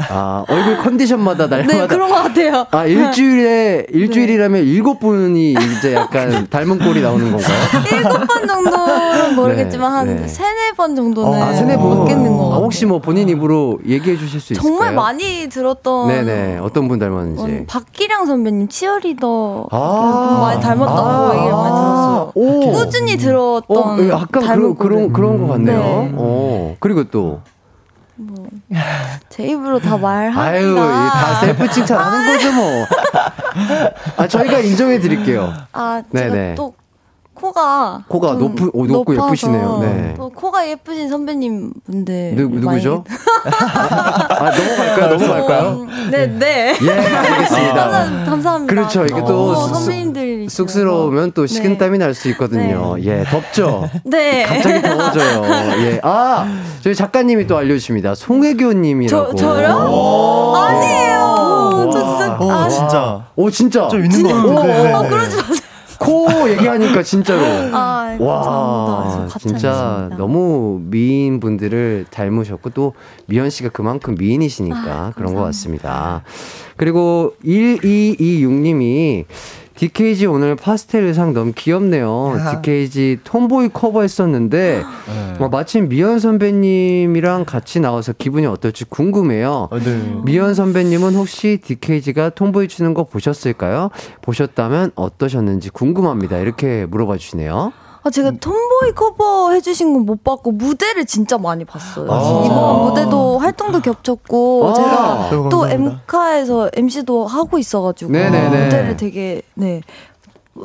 아 얼굴 컨디션마다 네, 날마다 그런 것 같아요. 아 일주일에 일주일이라면 일곱 분이 이제 약간 [LAUGHS] 닮은 꼴이 나오는 건가요? 일곱 번 정도는 모르겠지만, 네, 한 네. 세네 번 정도는. 아 세네 분 바뀌는 것 아. 혹시 뭐 본인 입으로 얘기해 주실 수 있을까요? 정말 많이 들었던. 네네 어떤 분건 닮았는지 박기량 선배님 치어리더 아. 많이 닮았다고 아. 얘기를 많이 들었어요. 오. 꾸준히 들었던 어, 예, 약간 닮은 그런 그런 그런 것 같네요. 네. 어 그리고 또 뭐, 제 입으로 다 말하기가 아유, 이다 셀프 칭찬하는 거죠, 뭐. [LAUGHS] 아, 저희가 인정해 드릴게요. 아, 제가 네네. 또 코가 코가 좀 높으- 오, 높고 높아서 예쁘시네요. 네. 또 코가 예쁘신 선배님 분들 누, 누구죠? [LAUGHS] 아, 넘어갈까요? 넘어갈까요? 네, 네. 예, 알겠습니다. 감사, 감사합니다. 그렇죠. 이게 또 어, 쑥- 선배님들 쑥스러우면 또 식은땀이 날 수 있거든요. 예, 덥죠? 네. 갑자기 더워져요. 예. 아, 저희 작가님이 또 알려주십니다. 송혜교님이라고. 저 저요? 아니에요. 저 진짜 어, 아, 진짜. 오, 진짜. 좀 있는 것 같은데. 네, 어, 네. 그러지 마세요. 코 얘기하니까 진짜로. [LAUGHS] 아, 와. 진짜. 너무 미인 분들을 닮으셨고 또 미연 씨가 그만큼 미인이시니까 아, 그런 것 같습니다. 그리고 1226님이 DKG 오늘 파스텔 의상 너무 귀엽네요. DKG 톰보이 커버했었는데 네. 어, 마침 미연 선배님이랑 같이 나와서 기분이 어떨지 궁금해요. 어, 네. 미연 선배님은 혹시 DKG가 톰보이 추는 거 보셨을까요? 보셨다면 어떠셨는지 궁금합니다. 이렇게 물어봐 주시네요. 아, 제가 톰보이 커버 해주신 건 못 봤고, 무대를 진짜 많이 봤어요. 아. 이번 무대도 활동도 겹쳤고, 아. 제가 또. 엠카에서 MC도 하고 있어가지고, 네네네. 무대를 되게, 네.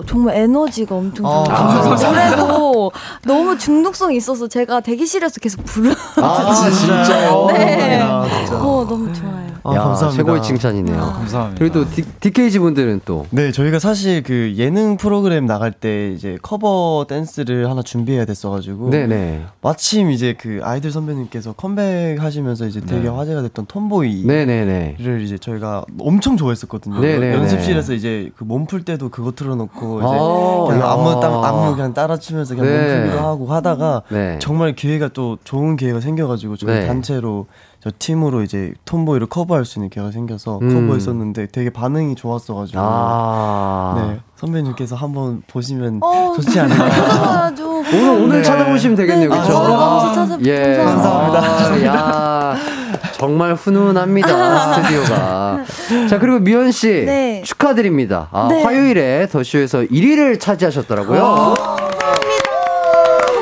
정말 에너지가 엄청 아, 좋아서 노래도 너무 중독성이 있어서 제가 대기실에서 계속 부르. 아, 진짜요? [LAUGHS] 네. 아, 진짜. 어 너무 좋아요. 아, 야, 감사합니다. 최고의 칭찬이네요. 감사합니다. 그리고 또 DKZ 분들은 또 네, 저희가 사실 그 예능 프로그램 나갈 때 이제 커버 댄스를 하나 준비해야 됐어가지고. 네네. 마침 이제 그 아이들 선배님께서 컴백 하시면서 이제 되게 화제가 됐던 톰보이. 네네네. 를 이제 저희가 엄청 좋아했었거든요. 네네네. 연습실에서 이제 그 몸 풀 때도 그거 틀어놓고 이제 아, 그냥 야. 안무 딱 안무 그냥 따라추면서 그냥 네. 몸 풀기도 하고 하다가 네. 정말 기회가 또 좋은 기회가 생겨가지고 저희 네. 단체로 저 팀으로 이제 톰보이를 커버할 수 있는 기회가 생겨서 음. 커버했었는데 되게 반응이 좋았어가지고 아. 네 선배님께서 한번 보시면 어, 좋지 않을까. 찾아봐야죠. 오늘 오늘 네. 찾아보시면 되겠네요, 네, 그렇죠? 걸어가면서 찾아- 예, 감사합니다. 아, 야, 정말 훈훈합니다 [LAUGHS] 스튜디오가. 자 그리고 미연 씨 네. 축하드립니다. 아, 네. 화요일에 더쇼에서 1위를 차지하셨더라고요. 아.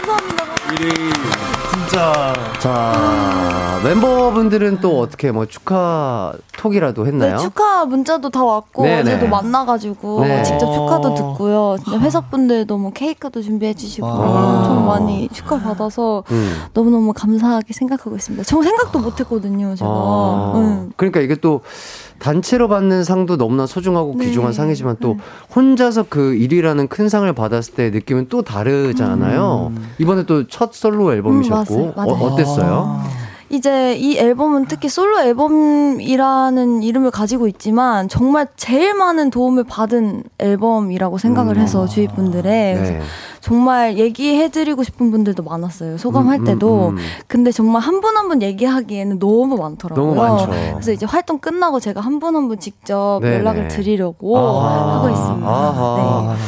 감사합니다. 진짜 자 멤버분들은 또 어떻게 뭐 축하 톡이라도 했나요? 네, 축하 문자도 다 왔고 네네. 어제도 만나가지고 네. 직접 축하도 듣고요. 진짜 회사 분들도 뭐 케이크도 준비해주시고 와. 엄청 많이 축하 받아서 음. 너무 너무 감사하게 생각하고 있습니다. 저 생각도 못했거든요, 제가. 아, 응. 그러니까 이게 또 단체로 받는 상도 너무나 소중하고 네. 귀중한 상이지만 또 네. 혼자서 그 1위라는 큰 상을 받았을 때 느낌은 또 다르잖아요. 이번에 또 첫 솔로 앨범이셨고 음, 맞아요, 맞아요. 어, 어땠어요? 이제 이 앨범은 특히 솔로 앨범이라는 이름을 가지고 있지만 정말 제일 많은 도움을 받은 앨범이라고 생각을 음. 해서 주위 분들의 네. 정말 얘기해드리고 싶은 분들도 많았어요. 소감할 음, 음, 때도. 음. 근데 정말 한 분 한 분 얘기하기에는 너무 많더라고요. 너무 많죠. 그래서 이제 활동 끝나고 제가 한 분 한 분 직접 네네. 연락을 드리려고 아하. 하고 있습니다. 네.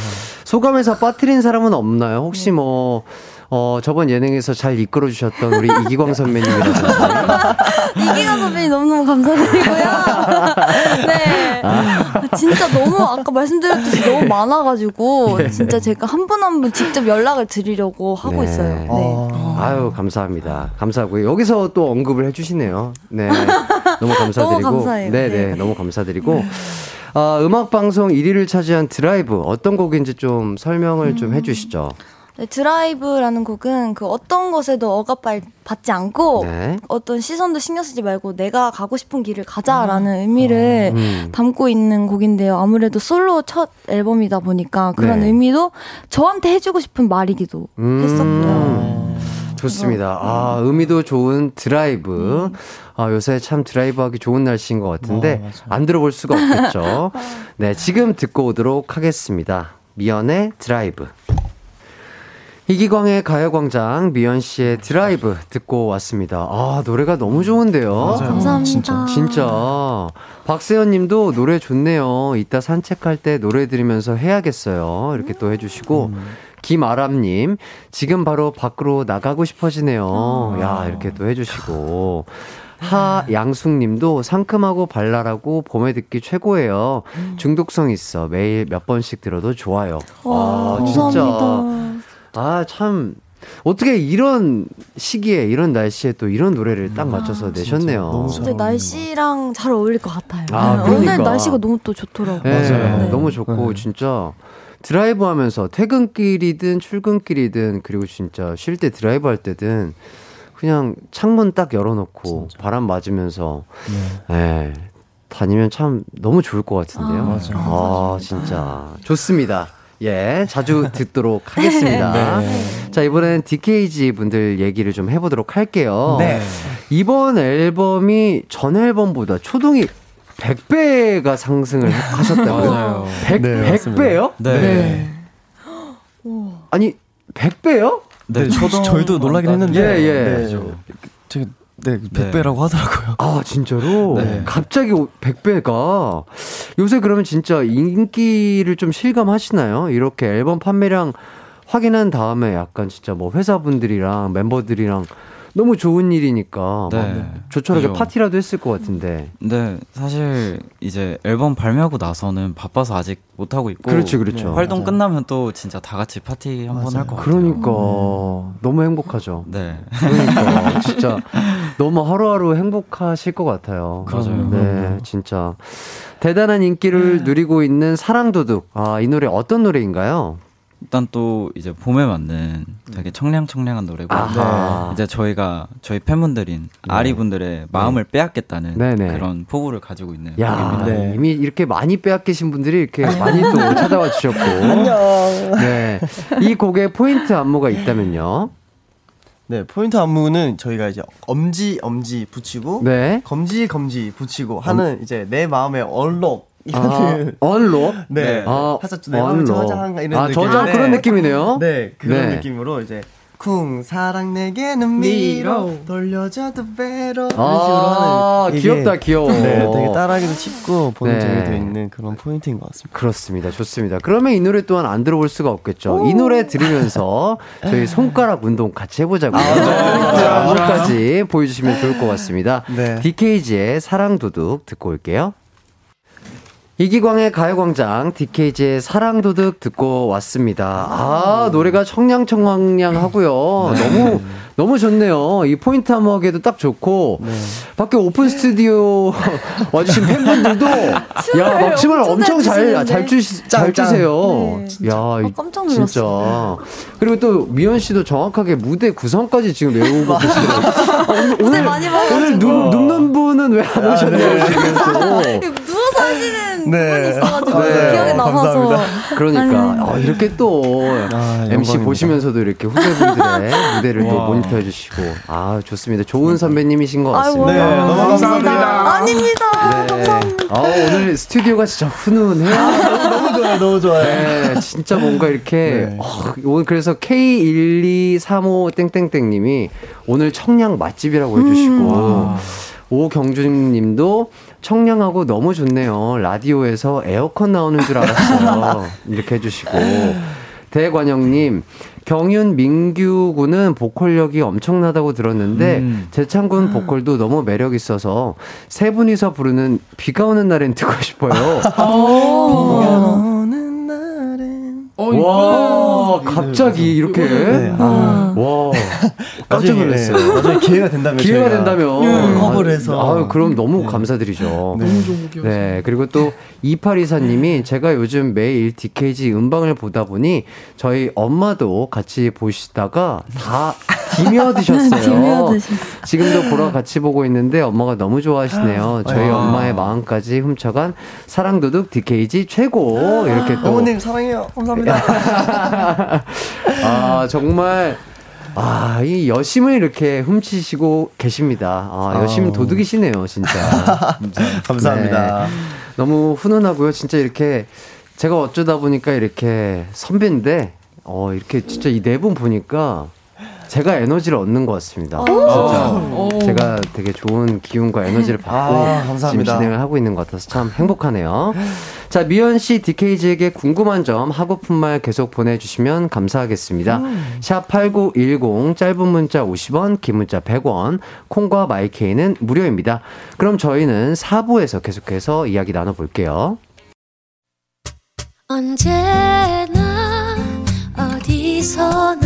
소감에서 빠뜨린 사람은 없나요? 혹시 뭐, 어, 저번 예능에서 잘 이끌어 주셨던 우리 이기광 선배님이라든지. [LAUGHS] 이기가 선배님 너무너무 감사드리고요. [LAUGHS] 네. 진짜 너무 아까 말씀드렸듯이 너무 많아가지고 진짜 제가 한 분 한분 직접 연락을 드리려고 하고 네. 있어요. 네. 아유, 감사합니다. 감사하고요. 여기서 또 언급을 해주시네요. 네. [LAUGHS] 너무 감사드리고. 너무. 네네. 네. 너무 감사드리고. 아, 음악 방송 1위를 차지한 드라이브. 어떤 곡인지 좀 설명을 좀 해주시죠. 네, 드라이브라는 곡은 그 어떤 것에도 억압 받지 않고 네. 어떤 시선도 신경 쓰지 말고 내가 가고 싶은 길을 가자라는 의미를 음. 담고 있는 곡인데요. 아무래도 솔로 첫 앨범이다 보니까 그런 네. 의미도 저한테 해주고 싶은 말이기도 음. 했었고요. 좋습니다. 아, 의미도 좋은 드라이브. 아, 요새 참 드라이브 하기 좋은 날씨인 것 같은데, 안 들어볼 수가 없겠죠. [LAUGHS] 네, 지금 듣고 오도록 하겠습니다. 미연의 드라이브. 이기광의 가요광장, 미연 씨의 드라이브 듣고 왔습니다. 아, 노래가 너무 좋은데요. 감사합니다. 진짜. 진짜. 박세현 님도 노래 좋네요. 이따 산책할 때 노래 들으면서 해야겠어요. 이렇게 또 해주시고. 김아람님, 지금 바로 밖으로 나가고 싶어지네요. 야, 이렇게 또 해주시고. 하양숙 님도 상큼하고 발랄하고 봄에 듣기 최고예요. 중독성 있어. 매일 몇 번씩 들어도 좋아요. 와, 아, 진짜. 감사합니다. 아, 참. 어떻게 이런 시기에, 이런 날씨에 또 이런 노래를 딱 맞춰서 내셨네요. 너무 진짜 날씨랑 잘 어울릴 것 같아요. 아, 네, 그러니까. 오늘 날씨가 너무 또 좋더라고요. 네, 맞아요. 너무 좋고, 네. 진짜. 드라이브 하면서 퇴근길이든 출근길이든 그리고 진짜 쉴 때 드라이브 할 때든 그냥 창문 딱 열어놓고 바람 맞으면서 예, 다니면 참 너무 좋을 것 같은데요. 맞아요. 아, 진짜. 좋습니다. 예, 자주 [LAUGHS] 듣도록 하겠습니다. 자, 이번엔 DKG 분들 얘기를 좀 해보도록 할게요. 네. 이번 앨범이 전 앨범보다 초동이 100배가 상승을 하셨다고요? [LAUGHS] 맞아요. 100, 네, 100배요? 네. 아니, 100배요? 네, 저도, 저희도 놀라긴 했는데. 예, 예. 네, 제가, 네, 100배라고 하더라고요. 아, 진짜로? 네. 갑자기 100배가. 요새 그러면 진짜 인기를 좀 실감하시나요? 이렇게 앨범 판매량 확인한 다음에 약간 진짜 뭐 회사분들이랑 멤버들이랑 너무 좋은 일이니까. 네. 막 조촐하게 그죠. 파티라도 했을 것 같은데. 네, 사실 이제 앨범 발매하고 나서는 바빠서 아직 못 하고 있고 그렇죠, 그렇죠. 활동 맞아요. 끝나면 또 진짜 다 같이 파티 한 번 할 것 같아요. 그러니까. 너무 행복하죠. 네. 그러니까. [LAUGHS] 진짜 너무 하루하루 행복하실 것 같아요. 맞아요. 네, 진짜. 대단한 인기를 누리고 있는 사랑도둑. 아, 이 노래 어떤 노래인가요? 일단 또 이제 봄에 맞는 되게 청량청량한 노래고 아하. 이제 저희가 저희 팬분들인 아리분들의 마음을 빼앗겠다는 네네. 그런 포부를 가지고 있는 야, 곡입니다. 네. 이미 이렇게 많이 빼앗기신 분들이 이렇게 많이 또 [LAUGHS] 찾아와 주셨고. 네. 이 곡에 포인트 안무가 있다면요. 네, 포인트 안무는 저희가 이제 엄지, 엄지 붙이고, 네. 검지, 검지 붙이고 하는 이제 내 마음의 얼록. 아, 이거는. 언로? 네. 아, 내 마음을 언로. 저장 이런 아, 느낌. 저장 네. 그런 느낌이네요. 네, 그런 네. 느낌으로 이제 쿵 사랑 내게는 미로 돌려줘도 배로 이런 아, 이게 귀엽다, 귀여워. 네, 되게 따라하기도 쉽고 보는 네. 재미도 있는 그런 포인트인 것 같습니다. 그렇습니다. 좋습니다. 그러면 이 노래 또한 안 들어볼 수가 없겠죠. 이 노래 들으면서 [LAUGHS] 저희 손가락 운동 같이 해보자고요. 자, 안무까지 보여주시면 좋을 것 같습니다. 네. DKG의 사랑 도둑 듣고 올게요. 이기광의 가요광장 DKG의 사랑도둑 듣고 왔습니다. 아 노래가 청량청량 하고요. 너무 너무 좋네요. 이 포인트 한목에도 딱 좋고 밖에 오픈 스튜디오 [LAUGHS] 와주신 팬분들도 야 막 춤을 엄청 잘 잘 주시 잘 짱. 주세요. 네, 야 아, 이- 깜짝 진짜 그리고 또 미연 씨도 정확하게 무대 구성까지 지금 외우고 계시더라고요. 아, 오늘 오늘. 오늘 눕, 눕는 분은 왜 안 오셨나요 지금 또? 누워서 하시는 부분이 네. 있어가지고 네. 기억에 남아서. 감사합니다. 그러니까 아, 이렇게 또 아, MC 영광입니다. 보시면서도 이렇게 후배분들의 [LAUGHS] 무대를 또 와. 모니터해 주시고 아 좋습니다. 좋은 선배님이신 것 아이고, 같습니다. 네, 너무 감사합니다. 아닙니다. 네. 감사합니다. 아, 오늘 스튜디오가 진짜 훈훈해요. 너무 좋아요, 너무 좋아요. 네, 진짜 뭔가 이렇게 네. 어, 오늘 그래서 K1235 땡땡땡님이 오늘 청량 맛집이라고 해주시고 오경준님도 청량하고 너무 좋네요. 라디오에서 에어컨 나오는 줄 알았어요. [LAUGHS] 이렇게 해주시고 대관영님 경윤 민규 군은 보컬력이 엄청나다고 들었는데 음. 재창 군 보컬도 너무 매력 있어서 세 분이서 부르는 비가 오는 날엔 듣고 싶어요. [LAUGHS] 날엔 와 갑자기 이렇게 네. 아. 와 [LAUGHS] 깜짝 놀랐어요. 네, 나중에 기회가 된다면 기회가 저희가 된다면 커버를 해서 아유 그럼 너무 네. 감사드리죠. 너무 좋은 곡이었어요. 네 그리고 또 2824님이 제가 요즘 매일 DKG 음방을 보다 보니 저희 엄마도 같이 보시다가 다 [LAUGHS] 디며 드셨어요. [LAUGHS] 디며 드셨어요. 지금도 보러 같이 보고 있는데 엄마가 너무 좋아하시네요. 저희 아. 엄마의 마음까지 훔쳐간 사랑도둑 DKG 최고 이렇게 또 어머님 사랑해요. 감사합니다. [LAUGHS] 아, 정말, 아, 이 여심을 이렇게 훔치시고 계십니다. 아, 여심. 도둑이시네요, 진짜. [LAUGHS] 감사합니다. 너무 훈훈하고요. 진짜 이렇게 제가 어쩌다 보니까 이렇게 선배인데, 어, 이렇게 진짜 이 네 분 보니까 제가 에너지를 얻는 것 같습니다. 진짜 제가 되게 좋은 기운과 에너지를 받고 아, 지금 감사합니다. 진행을 하고 있는 것 같아서 참 행복하네요. 자, 미연 씨, DKG에게 궁금한 점, 하고픈 말 계속 보내주시면 감사하겠습니다. 샵 8910, 짧은 문자 50원, 긴 문자 100원, 콩과 마이케이는 무료입니다. 그럼 저희는 4부에서 계속해서 이야기 나눠볼게요. 언제나 어디서나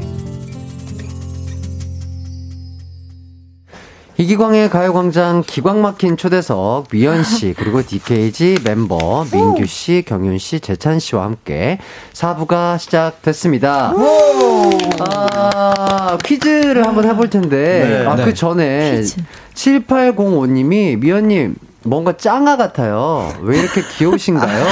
이기광의 가요광장 기광 막힌 초대석 미연 씨 [LAUGHS] 그리고 DKG 멤버 민규 씨, 경윤 씨, 재찬 씨와 함께 4부가 시작됐습니다. 아, 퀴즈를 한번 해볼 텐데 네. 아, 네. 그 전에 퀴즈. 7805님이 미연님 뭔가 짱아 같아요. 왜 이렇게 귀여우신가요?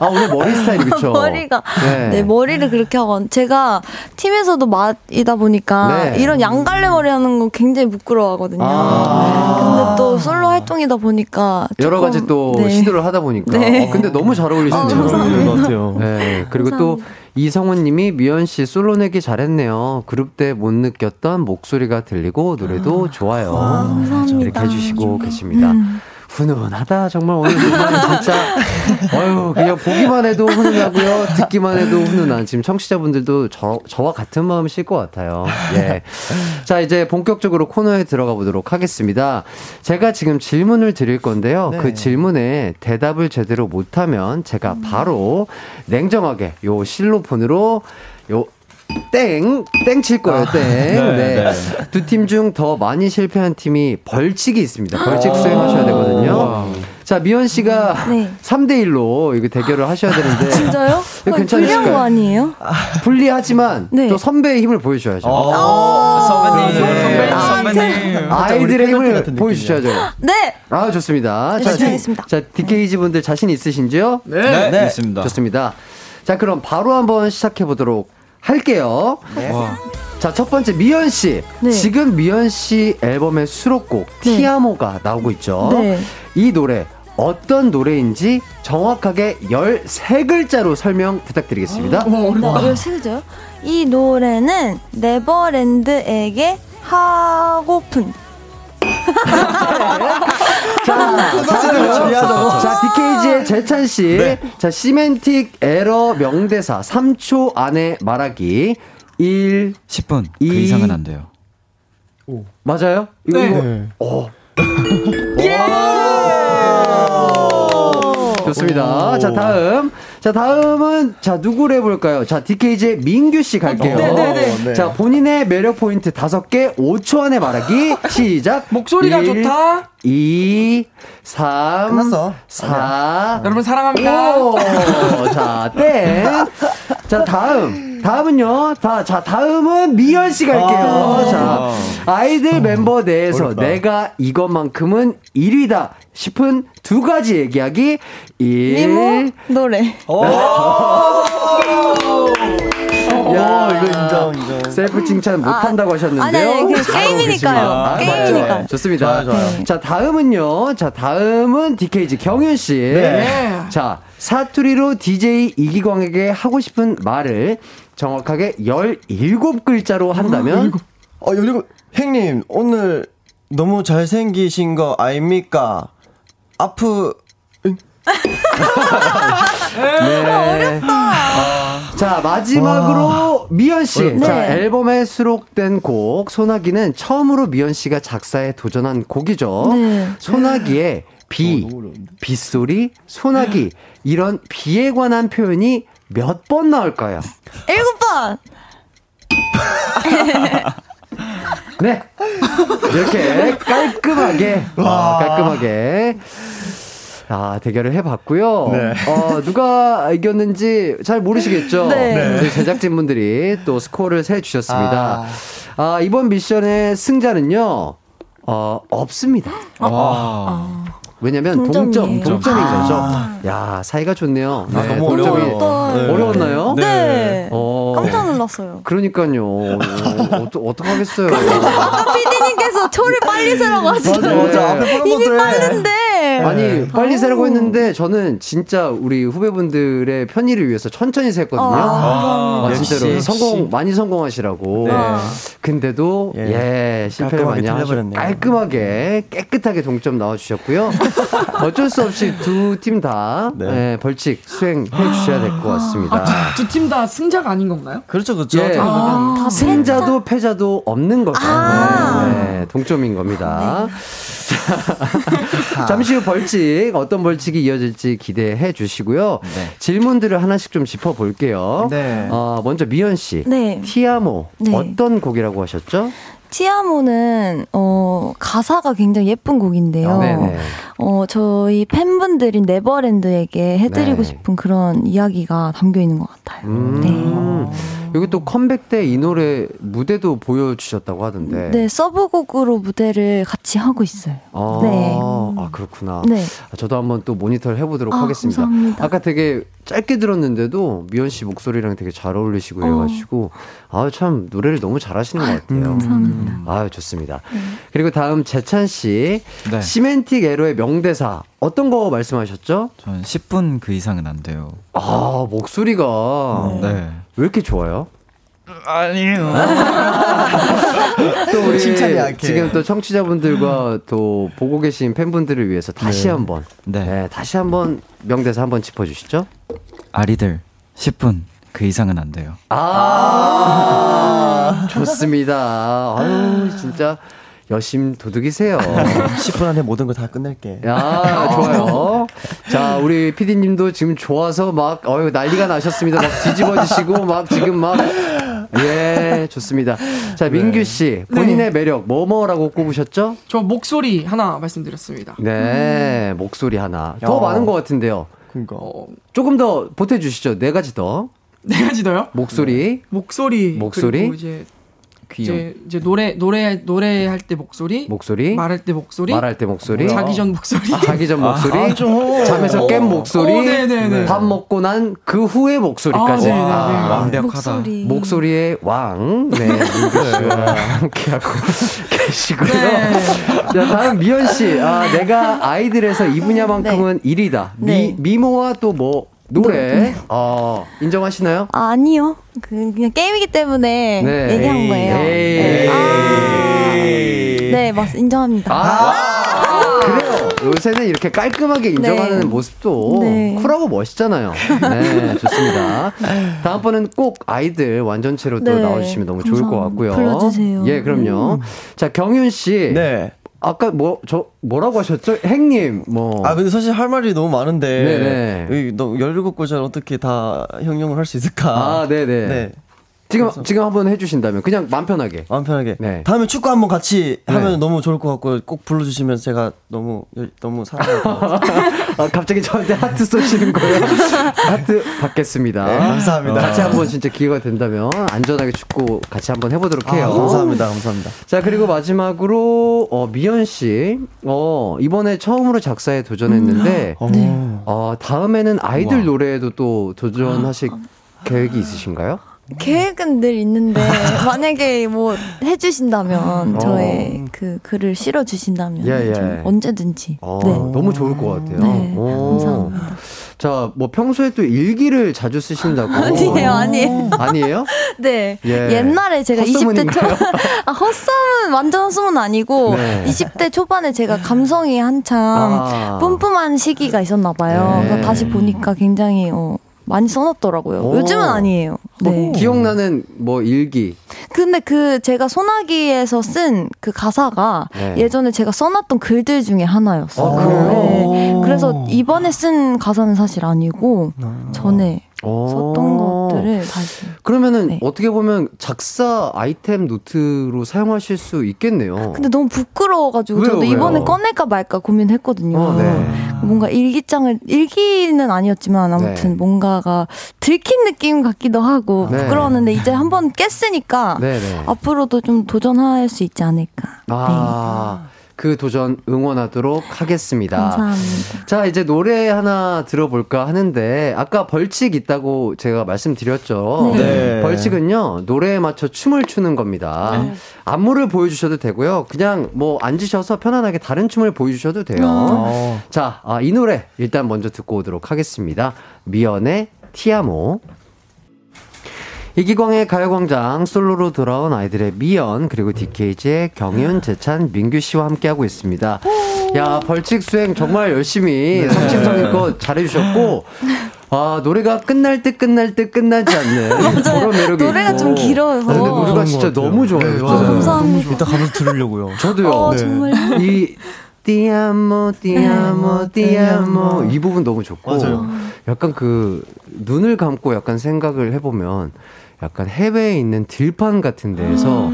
아 오늘 머리 스타일이 [LAUGHS] 그쵸? 머리가 네. 네. 머리를 그렇게 하고 제가 팀에서도 맞이다 보니까 네. 이런 양갈래 머리 하는 거 굉장히 부끄러워하거든요. 아. 근데 또 솔로 활동이다 보니까 여러 가지 또 네. 시도를 하다 보니까 네. 어, 근데 너무 잘 어울리시네요. 잘 어울리는 것 같아요. 네, 그리고 또 이성훈 님이 미연 씨 솔로 내기 잘했네요. 그룹 때 못 느꼈던 목소리가 들리고 노래도 좋아요. 감사합니다. 이렇게 해주시고 계십니다. 음. 훈훈하다. 정말 오늘 정말 진짜 [LAUGHS] 어유 그냥 보기만 해도 훈훈하고요. 듣기만 해도 훈훈한 지금 청취자분들도 저, 저와 같은 마음이실 것 같아요. 예자 이제 본격적으로 코너에 들어가 보도록 하겠습니다. 제가 지금 질문을 드릴 건데요. 네. 그 질문에 대답을 제대로 못하면 제가 바로 냉정하게 요 실로폰으로 요 땡, 땡 칠 거예요, 땡. 네. 두 팀 중 더 많이 실패한 팀이 벌칙이 있습니다. 벌칙 수행하셔야 되거든요. 자, 미연 씨가 네. 3대1로 이거 대결을 하셔야 되는데. 진짜요? 이거 거의 괜찮으실까요? 불리한 거 아니에요? 불리하지만 네. 또 선배의 힘을 보여주셔야죠. 선배님, 네. 아, 선배님. 아이들의 힘을 보여주셔야죠. 네. 아, 좋습니다. 네, 자, 잘하겠습니다. 자, DKG 분들 자신 있으신지요? 네. 네. 있습니다. 좋습니다. 자, 그럼 바로 한번 시작해 보도록 할게요. 와. 자, 첫 번째 미연 씨. 네. 지금 미연 씨 앨범의 수록곡 네. 티아모가 나오고 있죠. 네. 이 노래 어떤 노래인지 정확하게 13글자로 설명 부탁드리겠습니다. 나 이걸 세죠이 노래는 네버랜드에게 하고픈. 자, DKG의 재찬 씨. 자, 시멘틱 에러 명대사 3초 안에 말하기. 1 10분 이- 그 이상은 안 돼요. 맞아요? 이거 네. 이거 네. 어. 좋습니다. 자, 다음. 자, 다음은, 자, 누구를 해볼까요? 자, DKG의 민규 씨 갈게요. 네네네. 네. 자, 본인의 매력 포인트 다섯 개 5초 안에 말하기. [LAUGHS] 시작. 목소리가 일, 좋다. 2, 3, 끝났어. 4, 여러분 사랑합니다. 오! 자, 땡. 자, 다음. 다음은요. 다, 자, 다음은 미연 씨 갈게요. 아. 자, 아이들 멤버 내에서 어렵다. 내가 이것만큼은 1위다 싶은 두 가지 얘기하기. 1. 미모 노래. 야, 이거 인정, 인정. 셀프 칭찬 못한다고 하셨는데요. 아니, 아니, 그 게임이니까요. 아, 게임이니까. 좋습니다. 좋아요, 좋아요. 자, 다음은요. 자, 다음은 DKG 경윤 씨. 네. 자, 사투리로 DJ 이기광에게 하고 싶은 말을 정확하게 17글자로 한다면 어, 그리고 형님 오늘 너무 잘생기신 거 아닙니까? 아프 [LAUGHS] 네. 자, 마지막으로 미연 씨. 네. 자, 앨범에 수록된 곡 소나기는 처음으로 미연 씨가 작사에 도전한 곡이죠. 네. 소나기의 비, 빗소리, 소나기 이런 비에 관한 표현이 몇 번 나올까요? 일곱 번. [LAUGHS] 네. 이렇게 깔끔하게, 아, 깔끔하게. 아, 대결을 해봤고요. 네. 어, 누가 이겼는지 잘 모르시겠죠? 네. 저희 제작진분들이 또 스코어를 세 주셨습니다. 아, 이번 미션의 승자는요, 어, 없습니다. 와. 왜냐면 동점, 동점이에요. 동점인 아. 거죠. 야, 사이가 좋네요. 아, 네, 너무 동점이 어려워요. 네. 어려웠나요? 네. 어. 깜짝 놀랐어요. 그러니까요. 어, 어떠, 어떡하겠어요. 아까 PD님께서 초를 빨리 세라고 하시더라고요. 푸른 이미. 빠른데. 아니, 빨리 세라고 했는데 저는 진짜 우리 후배분들의 편의를 위해서 천천히 셌거든요. 아, 아, 진짜로 역시. 성공 많이 성공하시라고. 네. 근데도 예, 예. 실패를 깔끔하게 많이 하셨. 깔끔하게 깨끗하게 동점 나와 주셨고요. [LAUGHS] 어쩔 수 없이 두 팀다 네. 벌칙 수행해 주셔야 될 것 같습니다. 아, 두팀 다 승자가 아닌 건가요? 그렇죠, 그렇죠. 예. 다 승자도 패자도 없는 거죠. 아. 네, 동점인 겁니다. 자, [LAUGHS] 잠시 후 벌칙 어떤 벌칙이 이어질지 기대해 주시고요. 네. 질문들을 하나씩 좀 짚어볼게요. 네. 어, 먼저 미연 씨, 네. 티아모 네. 어떤 곡이라고 하셨죠? 티아모는 어 가사가 굉장히 예쁜 곡인데요. 네네. 어 저희 팬분들인 네버랜드에게 해드리고 네. 싶은 그런 이야기가 담겨 있는 것 같아요. 음, 여기 또 컴백 때 이 노래 무대도 보여주셨다고 하던데. 네. 네 서브곡으로 무대를 같이 하고 있어요. 아, 네. 아 그렇구나. 네. 아, 저도 한번 또 모니터를 해보도록 아, 하겠습니다. 감사합니다. 아까 되게 짧게 들었는데도 미연 씨 목소리랑 되게 잘 어울리시고 어. 해가지고 아 참 노래를 너무 잘하시는 것 같아요. 감사합니다. 아 좋습니다. 그리고 다음 재찬 씨 네. 시멘틱 에로의 명대사 어떤 거 말씀하셨죠? 전 10분 그 이상은 안 돼요. 아 목소리가 네. 왜 이렇게 좋아요? 아니요. [LAUGHS] 또 우리. 지금 또 청취자분들과 또 보고 계신 팬분들을 위해서 다시 한번 네. 네, 다시 한번 명대사 한번 짚어 주시죠. 아리들 10분 그 이상은 안 돼요. 아, 좋습니다. 아유, 진짜 여심 도둑이세요. [LAUGHS] 10분 안에 모든 거 다 끝낼게. 야, 좋아요. 자, 우리 피디님도 지금 좋아서 막, 어유 난리가 나셨습니다. 막 뒤집어지시고, 막 지금 막. 예, 좋습니다. 자, 민규 씨, 본인의 매력, 뭐뭐라고 꼽으셨죠? 저 목소리 하나 말씀드렸습니다. 네, 목소리 하나. 더 야. 많은 것 같은데요. 그러니까. 어, 조금 더 보태주시죠. 네 가지 더. 네 가지 더요? 목소리, 목소리, 목소리? 그리고 이제 귀염, 이제 이제 노래 노래 노래할 때 목소리, 목소리, 말할 때 목소리, 말할 때 목소리, 자기 전 목소리. 자기 전 목소리, 좀. 잠에서 깬 목소리, 어, 네네네. 밥 먹고 난 그 후의 목소리까지. 아. 아, 완벽하다. 목소리. 목소리의 왕, 네, 함께하고 [LAUGHS] 계시고요. 네. 자, 다음 미연 씨, 아, 내가 아이들에서 이 분야만큼은 1위다. 미, 네. 미모와 또 뭐, 노래, 어, 인정하시나요? 아, 아니요. 그 그냥 게임이기 때문에 네. 얘기한 거예요. 에이. 네. 아. 네, 맞 인정합니다. 아, 그래요. 요새는 이렇게 깔끔하게 인정하는 네. 모습도 네. 쿨하고 멋있잖아요. 네, 좋습니다. 다음번은 꼭 아이들 완전체로 또 네, 나와주시면 너무 좋을 것 감사합니다. 같고요. 불러주세요. 예, 그럼요. 자, 경윤 씨. 네. 아까 뭐 저 뭐라고 하셨죠? 행님 뭐. 아 근데 사실 할 말이 너무 많은데 네네. 너 17글자를 어떻게 다 형용을 할 수 있을까? 아, 네네. 네. 지금 지금 한번 해주신다면 그냥 마음 편하게. 마음 편하게. 네. 다음에 축구 한번 같이 네. 하면 너무 좋을 것 같고 꼭 불러주시면 제가 너무 열- 너무 사랑할 것 같아요. [LAUGHS] 아, 갑자기 저한테 하트 쏘시는 거예요? [LAUGHS] 하트 받겠습니다. 네, 감사합니다. 같이 한번 진짜 기회가 된다면 안전하게 축구 같이 한번 해보도록 해요. 아, 감사합니다, 감사합니다. 자 그리고 마지막으로 어, 미연 씨, 어, 이번에 처음으로 작사에 도전했는데 어. 어, 다음에는 아이들 노래에도 또 도전하실 계획이 있으신가요? 계획은 늘 있는데 [LAUGHS] 만약에 뭐 해주신다면 어. 저의 그 글을 실어주신다면 예, 예. 좀 언제든지 어, 네. 너무 좋을 것 같아요. 네, 오. 감사합니다. 자, 뭐 평소에 또 일기를 자주 쓰신다고. [LAUGHS] 아니에요, 아니에요. 아니에요? 네. 예. 옛날에 제가 20대 헛소문인가요? 초, [LAUGHS] 아, 헛소문, 완전 헛소문 아니고, 네. 20대 초반에 제가 감성이 한참 아. 뿜뿜한 시기가 있었나 봐요. 네. 다시 보니까 굉장히, 어, 많이 써놨더라고요. 오. 요즘은 아니에요. 네. 기억나는 뭐 일기. 근데 그 제가 소나기에서 쓴 그 가사가 네. 예전에 제가 써놨던 글들 중에 하나였어요. 아, 그래요? 네. 그래서 이번에 쓴 가사는 사실 아니고 전에 어. 썼던 것들을 다시. 그러면은 네. 어떻게 보면 작사 아이템 노트로 사용하실 수 있겠네요. 근데 너무 부끄러워가지고 왜요, 저도 왜요? 이번에 꺼낼까 말까 고민했거든요. 어, 네. 뭔가 일기장을 일기는 아니었지만 아무튼 네. 뭔가가 들킨 느낌 같기도 하고 네. 부끄러웠는데 이제 한번 깼으니까 네네. 앞으로도 좀 도전할 수 있지 않을까. 아, 그 도전 응원하도록 네. 하겠습니다. 감사합니다. 자, 이제 노래 하나 들어볼까 하는데, 아까 벌칙 있다고 제가 말씀드렸죠. 네. 네. 벌칙은요, 노래에 맞춰 춤을 추는 겁니다. 네. 안무를 보여주셔도 되고요. 그냥 뭐 앉으셔서 편안하게 다른 춤을 보여주셔도 돼요. 어. 자, 아, 이 노래 일단 먼저 듣고 오도록 하겠습니다. 미연의 티아모. 이기광의 가요광장 솔로로 돌아온 아이들의 미연 그리고 DKG의 경윤, 재찬, 민규 씨와 함께하고 있습니다. 야 벌칙 수행 정말 열심히 성심성의껏 잘해주셨고 아 노래가 끝날 때 끝날 때 끝나지 않는 [LAUGHS] 그런 매력이 노래가 있고. 좀 길어요. 아, 근데 노래가 진짜. 너무 좋아요. 네. 감사합니다. 이따 가서 들으려고요. [LAUGHS] 저도요. 어, 네. 정말요? 이 띠아모 띠아모 띠아모 이 부분 너무 좋고 맞아요. 약간 그 눈을 감고 약간 생각을 해보면 약간 해외에 있는 들판 같은 데에서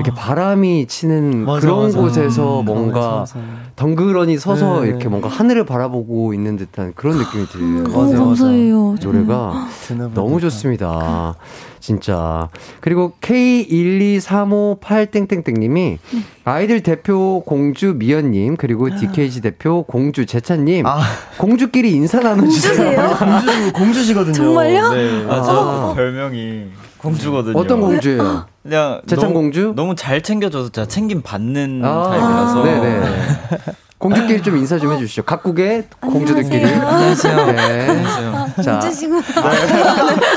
이렇게 바람이 치는 맞아, 그런 맞아. 곳에서 음, 뭔가 맞아, 맞아. 덩그러니 서서 네. 이렇게 뭔가 하늘을 바라보고 있는 듯한 그런 느낌이 들어요. 맞아요, 너무 맞아요. 감사해요. 노래가. 너무 좋습니다. 진짜. 그리고 K12358땡땡땡님이 아이들 대표 공주 미연님, 그리고 DKG 대표 공주 재찬님, 아. 공주끼리 인사 나눠주세요. 공주 공주시거든요. 정말요? 네. 아, 저 아. 별명이 공주거든요. 어떤 공주예요? 그냥 재찬 너무- 공주? 너무 잘 챙겨줘서 제가 챙김 받는 아, 타입이라서. 네네. [LAUGHS] 공주끼리 좀 인사 좀 해주시죠. 각국의 공주들끼리. 안녕하세요. 네. 안녕하세요. 자, 주시고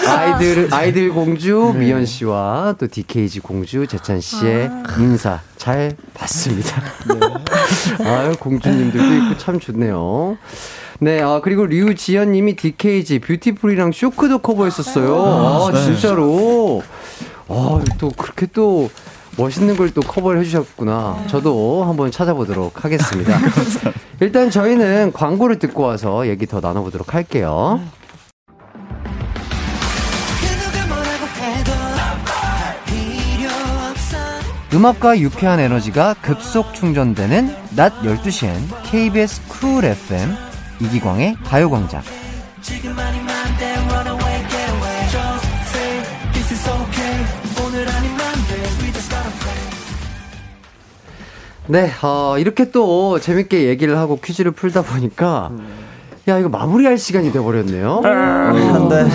아이들 아이들 공주 미연 씨와 또 DKG 공주 재찬 씨의 인사 잘 봤습니다. 아유 공주님들도 있고 참 좋네요. 네, 아 그리고 류지연 님이 DKG 뷰티풀이랑 쇼크도 커버했었어요. 아 진짜로. 아 또 그렇게 또 멋있는 걸 또 커버를 해주셨구나. 저도 한번 찾아보도록 하겠습니다. [LAUGHS] 일단 저희는 광고를 듣고 와서 얘기 더 나눠보도록 할게요. 음악과 유쾌한 에너지가 급속 충전되는 낮 12시엔 KBS 쿨 FM 이기광의 가요광장. 네, 어, 이렇게 또 재밌게 얘기를 하고 퀴즈를 풀다 보니까 야 이거 마무리할 시간이 돼버렸네요. 한 달.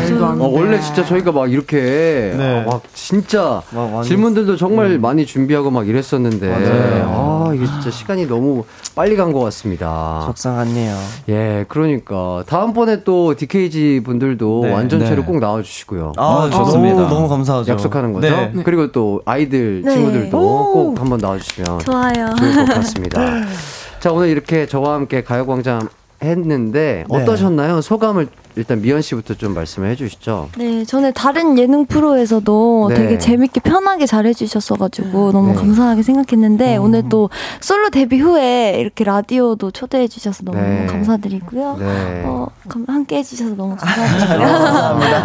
어, 원래 진짜 저희가 막 이렇게 네. 아, 막 진짜 막 질문들도 정말 많이 준비하고 막 이랬었는데 맞아요. 아 이게 진짜 시간이 너무 빨리 간 것 같습니다. 속상하네요. 예, 그러니까 다음번에 또 DKG 분들도 네. 완전체로 네. 꼭 나와주시고요. 아, 좋습니다. 너무, 너무 감사하죠. 약속하는 거죠. 네. 그리고 또 아이들 네. 친구들도 오. 꼭 한번 나와주시면 좋아요. 좋을 것 같습니다. [LAUGHS] 자, 오늘 이렇게 저와 함께 가요광장 했는데 네. 어떠셨나요? 소감을 일단 미연 씨부터 좀 말씀을 해주시죠. 네, 전에 다른 예능 프로에서도 네. 되게 재밌게 편하게 잘 해주셨어가지고 너무 네. 감사하게 생각했는데 오늘 또 솔로 데뷔 후에 이렇게 라디오도 초대해주셔서 너무 네. 감사드리고요. 네. 어, 감- 함께 해주셔서 너무 [LAUGHS] 감사드리고요.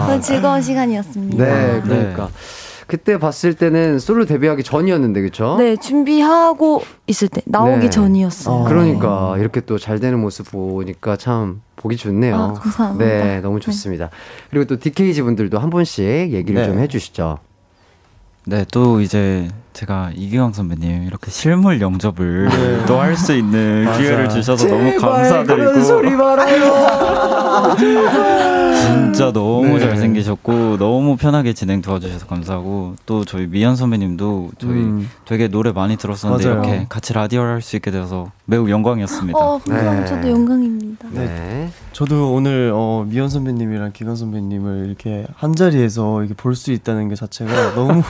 너무 [LAUGHS] 즐거운 시간이었습니다. 네, 그러니까 그때 봤을 때는 솔로 데뷔하기 전이었는데 그쵸? 네, 준비하고 있을 때 나오기 네. 전이었어요. 그러니까 이렇게 또 잘 되는 모습 보니까 참 보기 좋네요. 아, 감사합니다. 네, 너무 좋습니다. 그리고 또 DKG 분들도 한 분씩 얘기를 네. 좀 해주시죠. 네, 또 이제 제가 이기광 선배님 이렇게 실물 영접을 네. 또할 수 있는 맞아. 기회를 주셔서 너무 감사드리고 말아요. [LAUGHS] 진짜 너무 네. 잘생기셨고 너무 편하게 진행 도와주셔서 감사하고 또 저희 미연 선배님도 저희 음. 되게 노래 많이 들었었는데 맞아요. 이렇게 같이 라디오를 할 수 있게 되어서 매우 영광이었습니다. 어. 네. 저도 영광입니다. 네. 저도 오늘 어, 미연 선배님이랑 기관 선배님을 이렇게 한 자리에서 이렇게 볼 수 있다는 게 자체가 [LAUGHS] 너무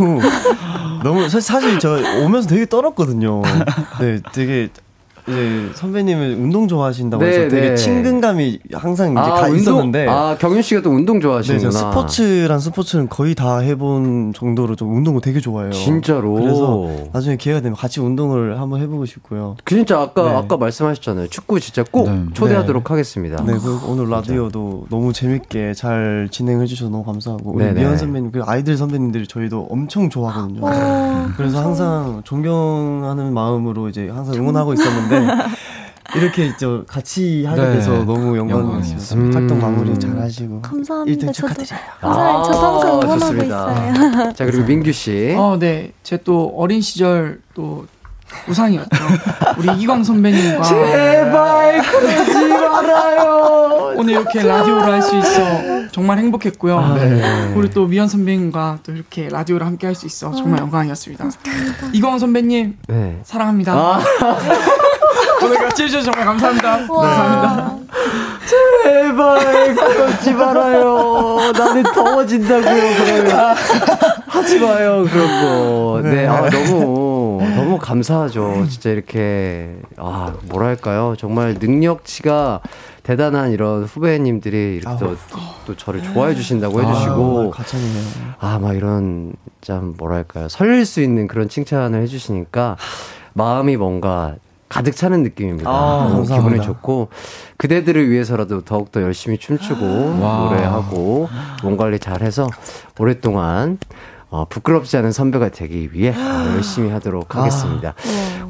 너무 사- 사실 저 오면서 되게 떨었거든요. 네, 되게 이제 선배님은 운동 좋아하신다고 네, 해서 되게 네. 친근감이 항상 이제 아, 가 운동, 있었는데 아, 경윤 씨가 또 운동 네, 좋아하시는구나. 저 스포츠란 스포츠는 거의 다 해본 정도로 좀 운동을 되게 좋아해요. 진짜로. 그래서 나중에 기회가 되면 같이 운동을 한번 해보고 싶고요. 그 진짜 아까 네. 아까 말씀하셨잖아요. 축구 진짜 꼭 네. 초대하도록 하겠습니다. 네, 그 오늘 라디오도 너무 재밌게 잘 진행해 주셔서 너무 감사하고 네네. 미연 선배님 그 아이들 선배님들이 저희도 엄청 좋아하거든요. 어, 그래서 항상 존경하는 마음으로 이제 항상 응원하고 있었는데 [LAUGHS] 이렇게 저 같이 하게 네. 돼서 너무. 영광이었습니다. 활동 음. 마무리 잘 하시고 감사합니다. 1등 저도 축하드려요. 감사해요. 저도 항상 응원하고 아, 좋습니다. 있어요. [LAUGHS] 자, 그리고 민규 씨. 어, 네. 제 또 어린 시절 또 우상이었죠. [LAUGHS] 우리 이광 선배님과 제발 그러지 말아요. 오늘 이렇게 라디오를 할 수 있어 정말 행복했고요. 아, 네. 우리 또 미연 선배님과 또 이렇게 라디오를 함께 할 수 있어 정말 영광이었습니다. 이광 선배님 네. 사랑합니다. 아, 오늘 같이 해주셔서 정말 감사합니다. 와. 감사합니다. 제발 그러지 말아요. 나는 더워진다고요. 그러면 하지 마요 그런 거. 네, 아, 너무 너무 감사하죠. 진짜 이렇게 아 뭐랄까요. 정말 능력치가 대단한 이런 후배님들이 이렇게 또, 또 저를 좋아해 주신다고 해주시고 가찬이네요. 아, 막 이런, 참, 뭐랄까요. 설릴 수 있는 그런 칭찬을 해주시니까 마음이 뭔가 가득 차는 느낌입니다. 아, 감사합니다. 기분이 좋고, 그대들을 위해서라도 더욱더 열심히 춤추고, [GASPS] 와. 노래하고, 몸 관리 잘 해서, 오랫동안, 어, 부끄럽지 않은 선배가 되기 위해 어, [GASPS] 열심히 하도록 하겠습니다.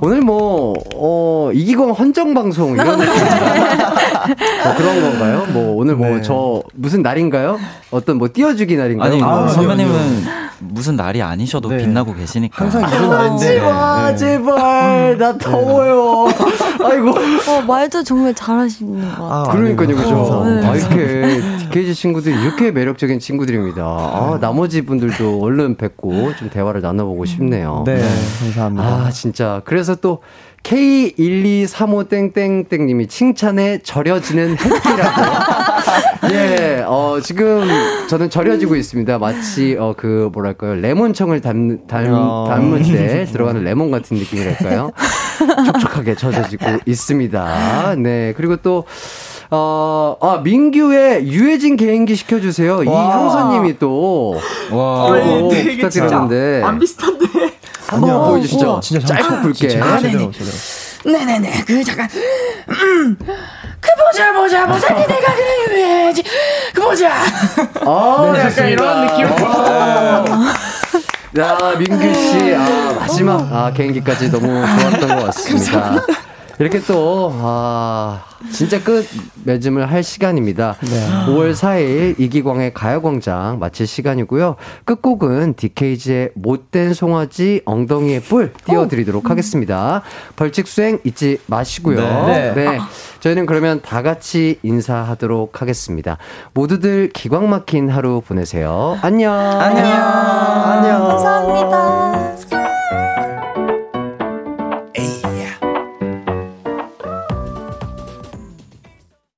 오늘 뭐, 어, 이기광 헌정 방송 이런 느낌. [LAUGHS] 뭐 그런 건가요? 뭐, 오늘 뭐, 네. 저, 무슨 날인가요? 어떤 뭐, 띄워주기 날인가요? 아니 아, 선배님은 무슨 날이 아니셔도 네. 빛나고 계시니까 항상 이런 날인데 아, 네. 제발, 나 더워요. 아이고. 어, 말도 정말 잘하시는 것 같아요. 아, 그러니까요. 그죠? 아, 이렇게, DKG 친구들이 이렇게 매력적인 친구들입니다. 아, 나머지 분들도 얼른 뵙고 좀 대화를 나눠보고 싶네요. 네, 감사합니다. 아, 진짜. 그래서 또, K1235땡땡땡님이 칭찬에 절여지는 햇기라고. [LAUGHS] [LAUGHS] 예, 어, 지금 저는 절여지고 있습니다. 마치, 어, 그, 뭐랄까요. 레몬청을 담, 담, 어. 담을 때 들어가는 레몬 같은 느낌이랄까요. [LAUGHS] 촉촉하게 젖어지고 있습니다. 네, 그리고 또, 어, 아, 민규의 유해진 개인기 시켜주세요. 이향선님이 또, 와 어, 되게 진짜 부탁드렸는데. 안 비슷한데. 한번. 보여주시죠. 어, 진짜 짧고 잘- 굵게. 아, 제대로. 제대로. 네네네. 그 잠깐. 음. 그 보자 보자 보자 니 내가 그래 해야지. 그 보자. 아, 네, 약간 이런 느낌. [LAUGHS] 야, 민규 씨, 아, 마지막, 아, 개인기까지 너무 좋았던 것 같습니다. 이렇게 또, 아, 진짜 끝 맺음을 할 시간입니다. 5월 4일 이기광의 가요광장 마칠 시간이고요. 끝곡은 DKG의 못된 송아지 엉덩이에 뿔 띄워드리도록 하겠습니다. 벌칙 수행 잊지 마시고요. 네. 네. 저희는 그러면 다 같이 인사하도록 하겠습니다. 모두들 기광 막힌 하루 보내세요. 안녕. 안녕.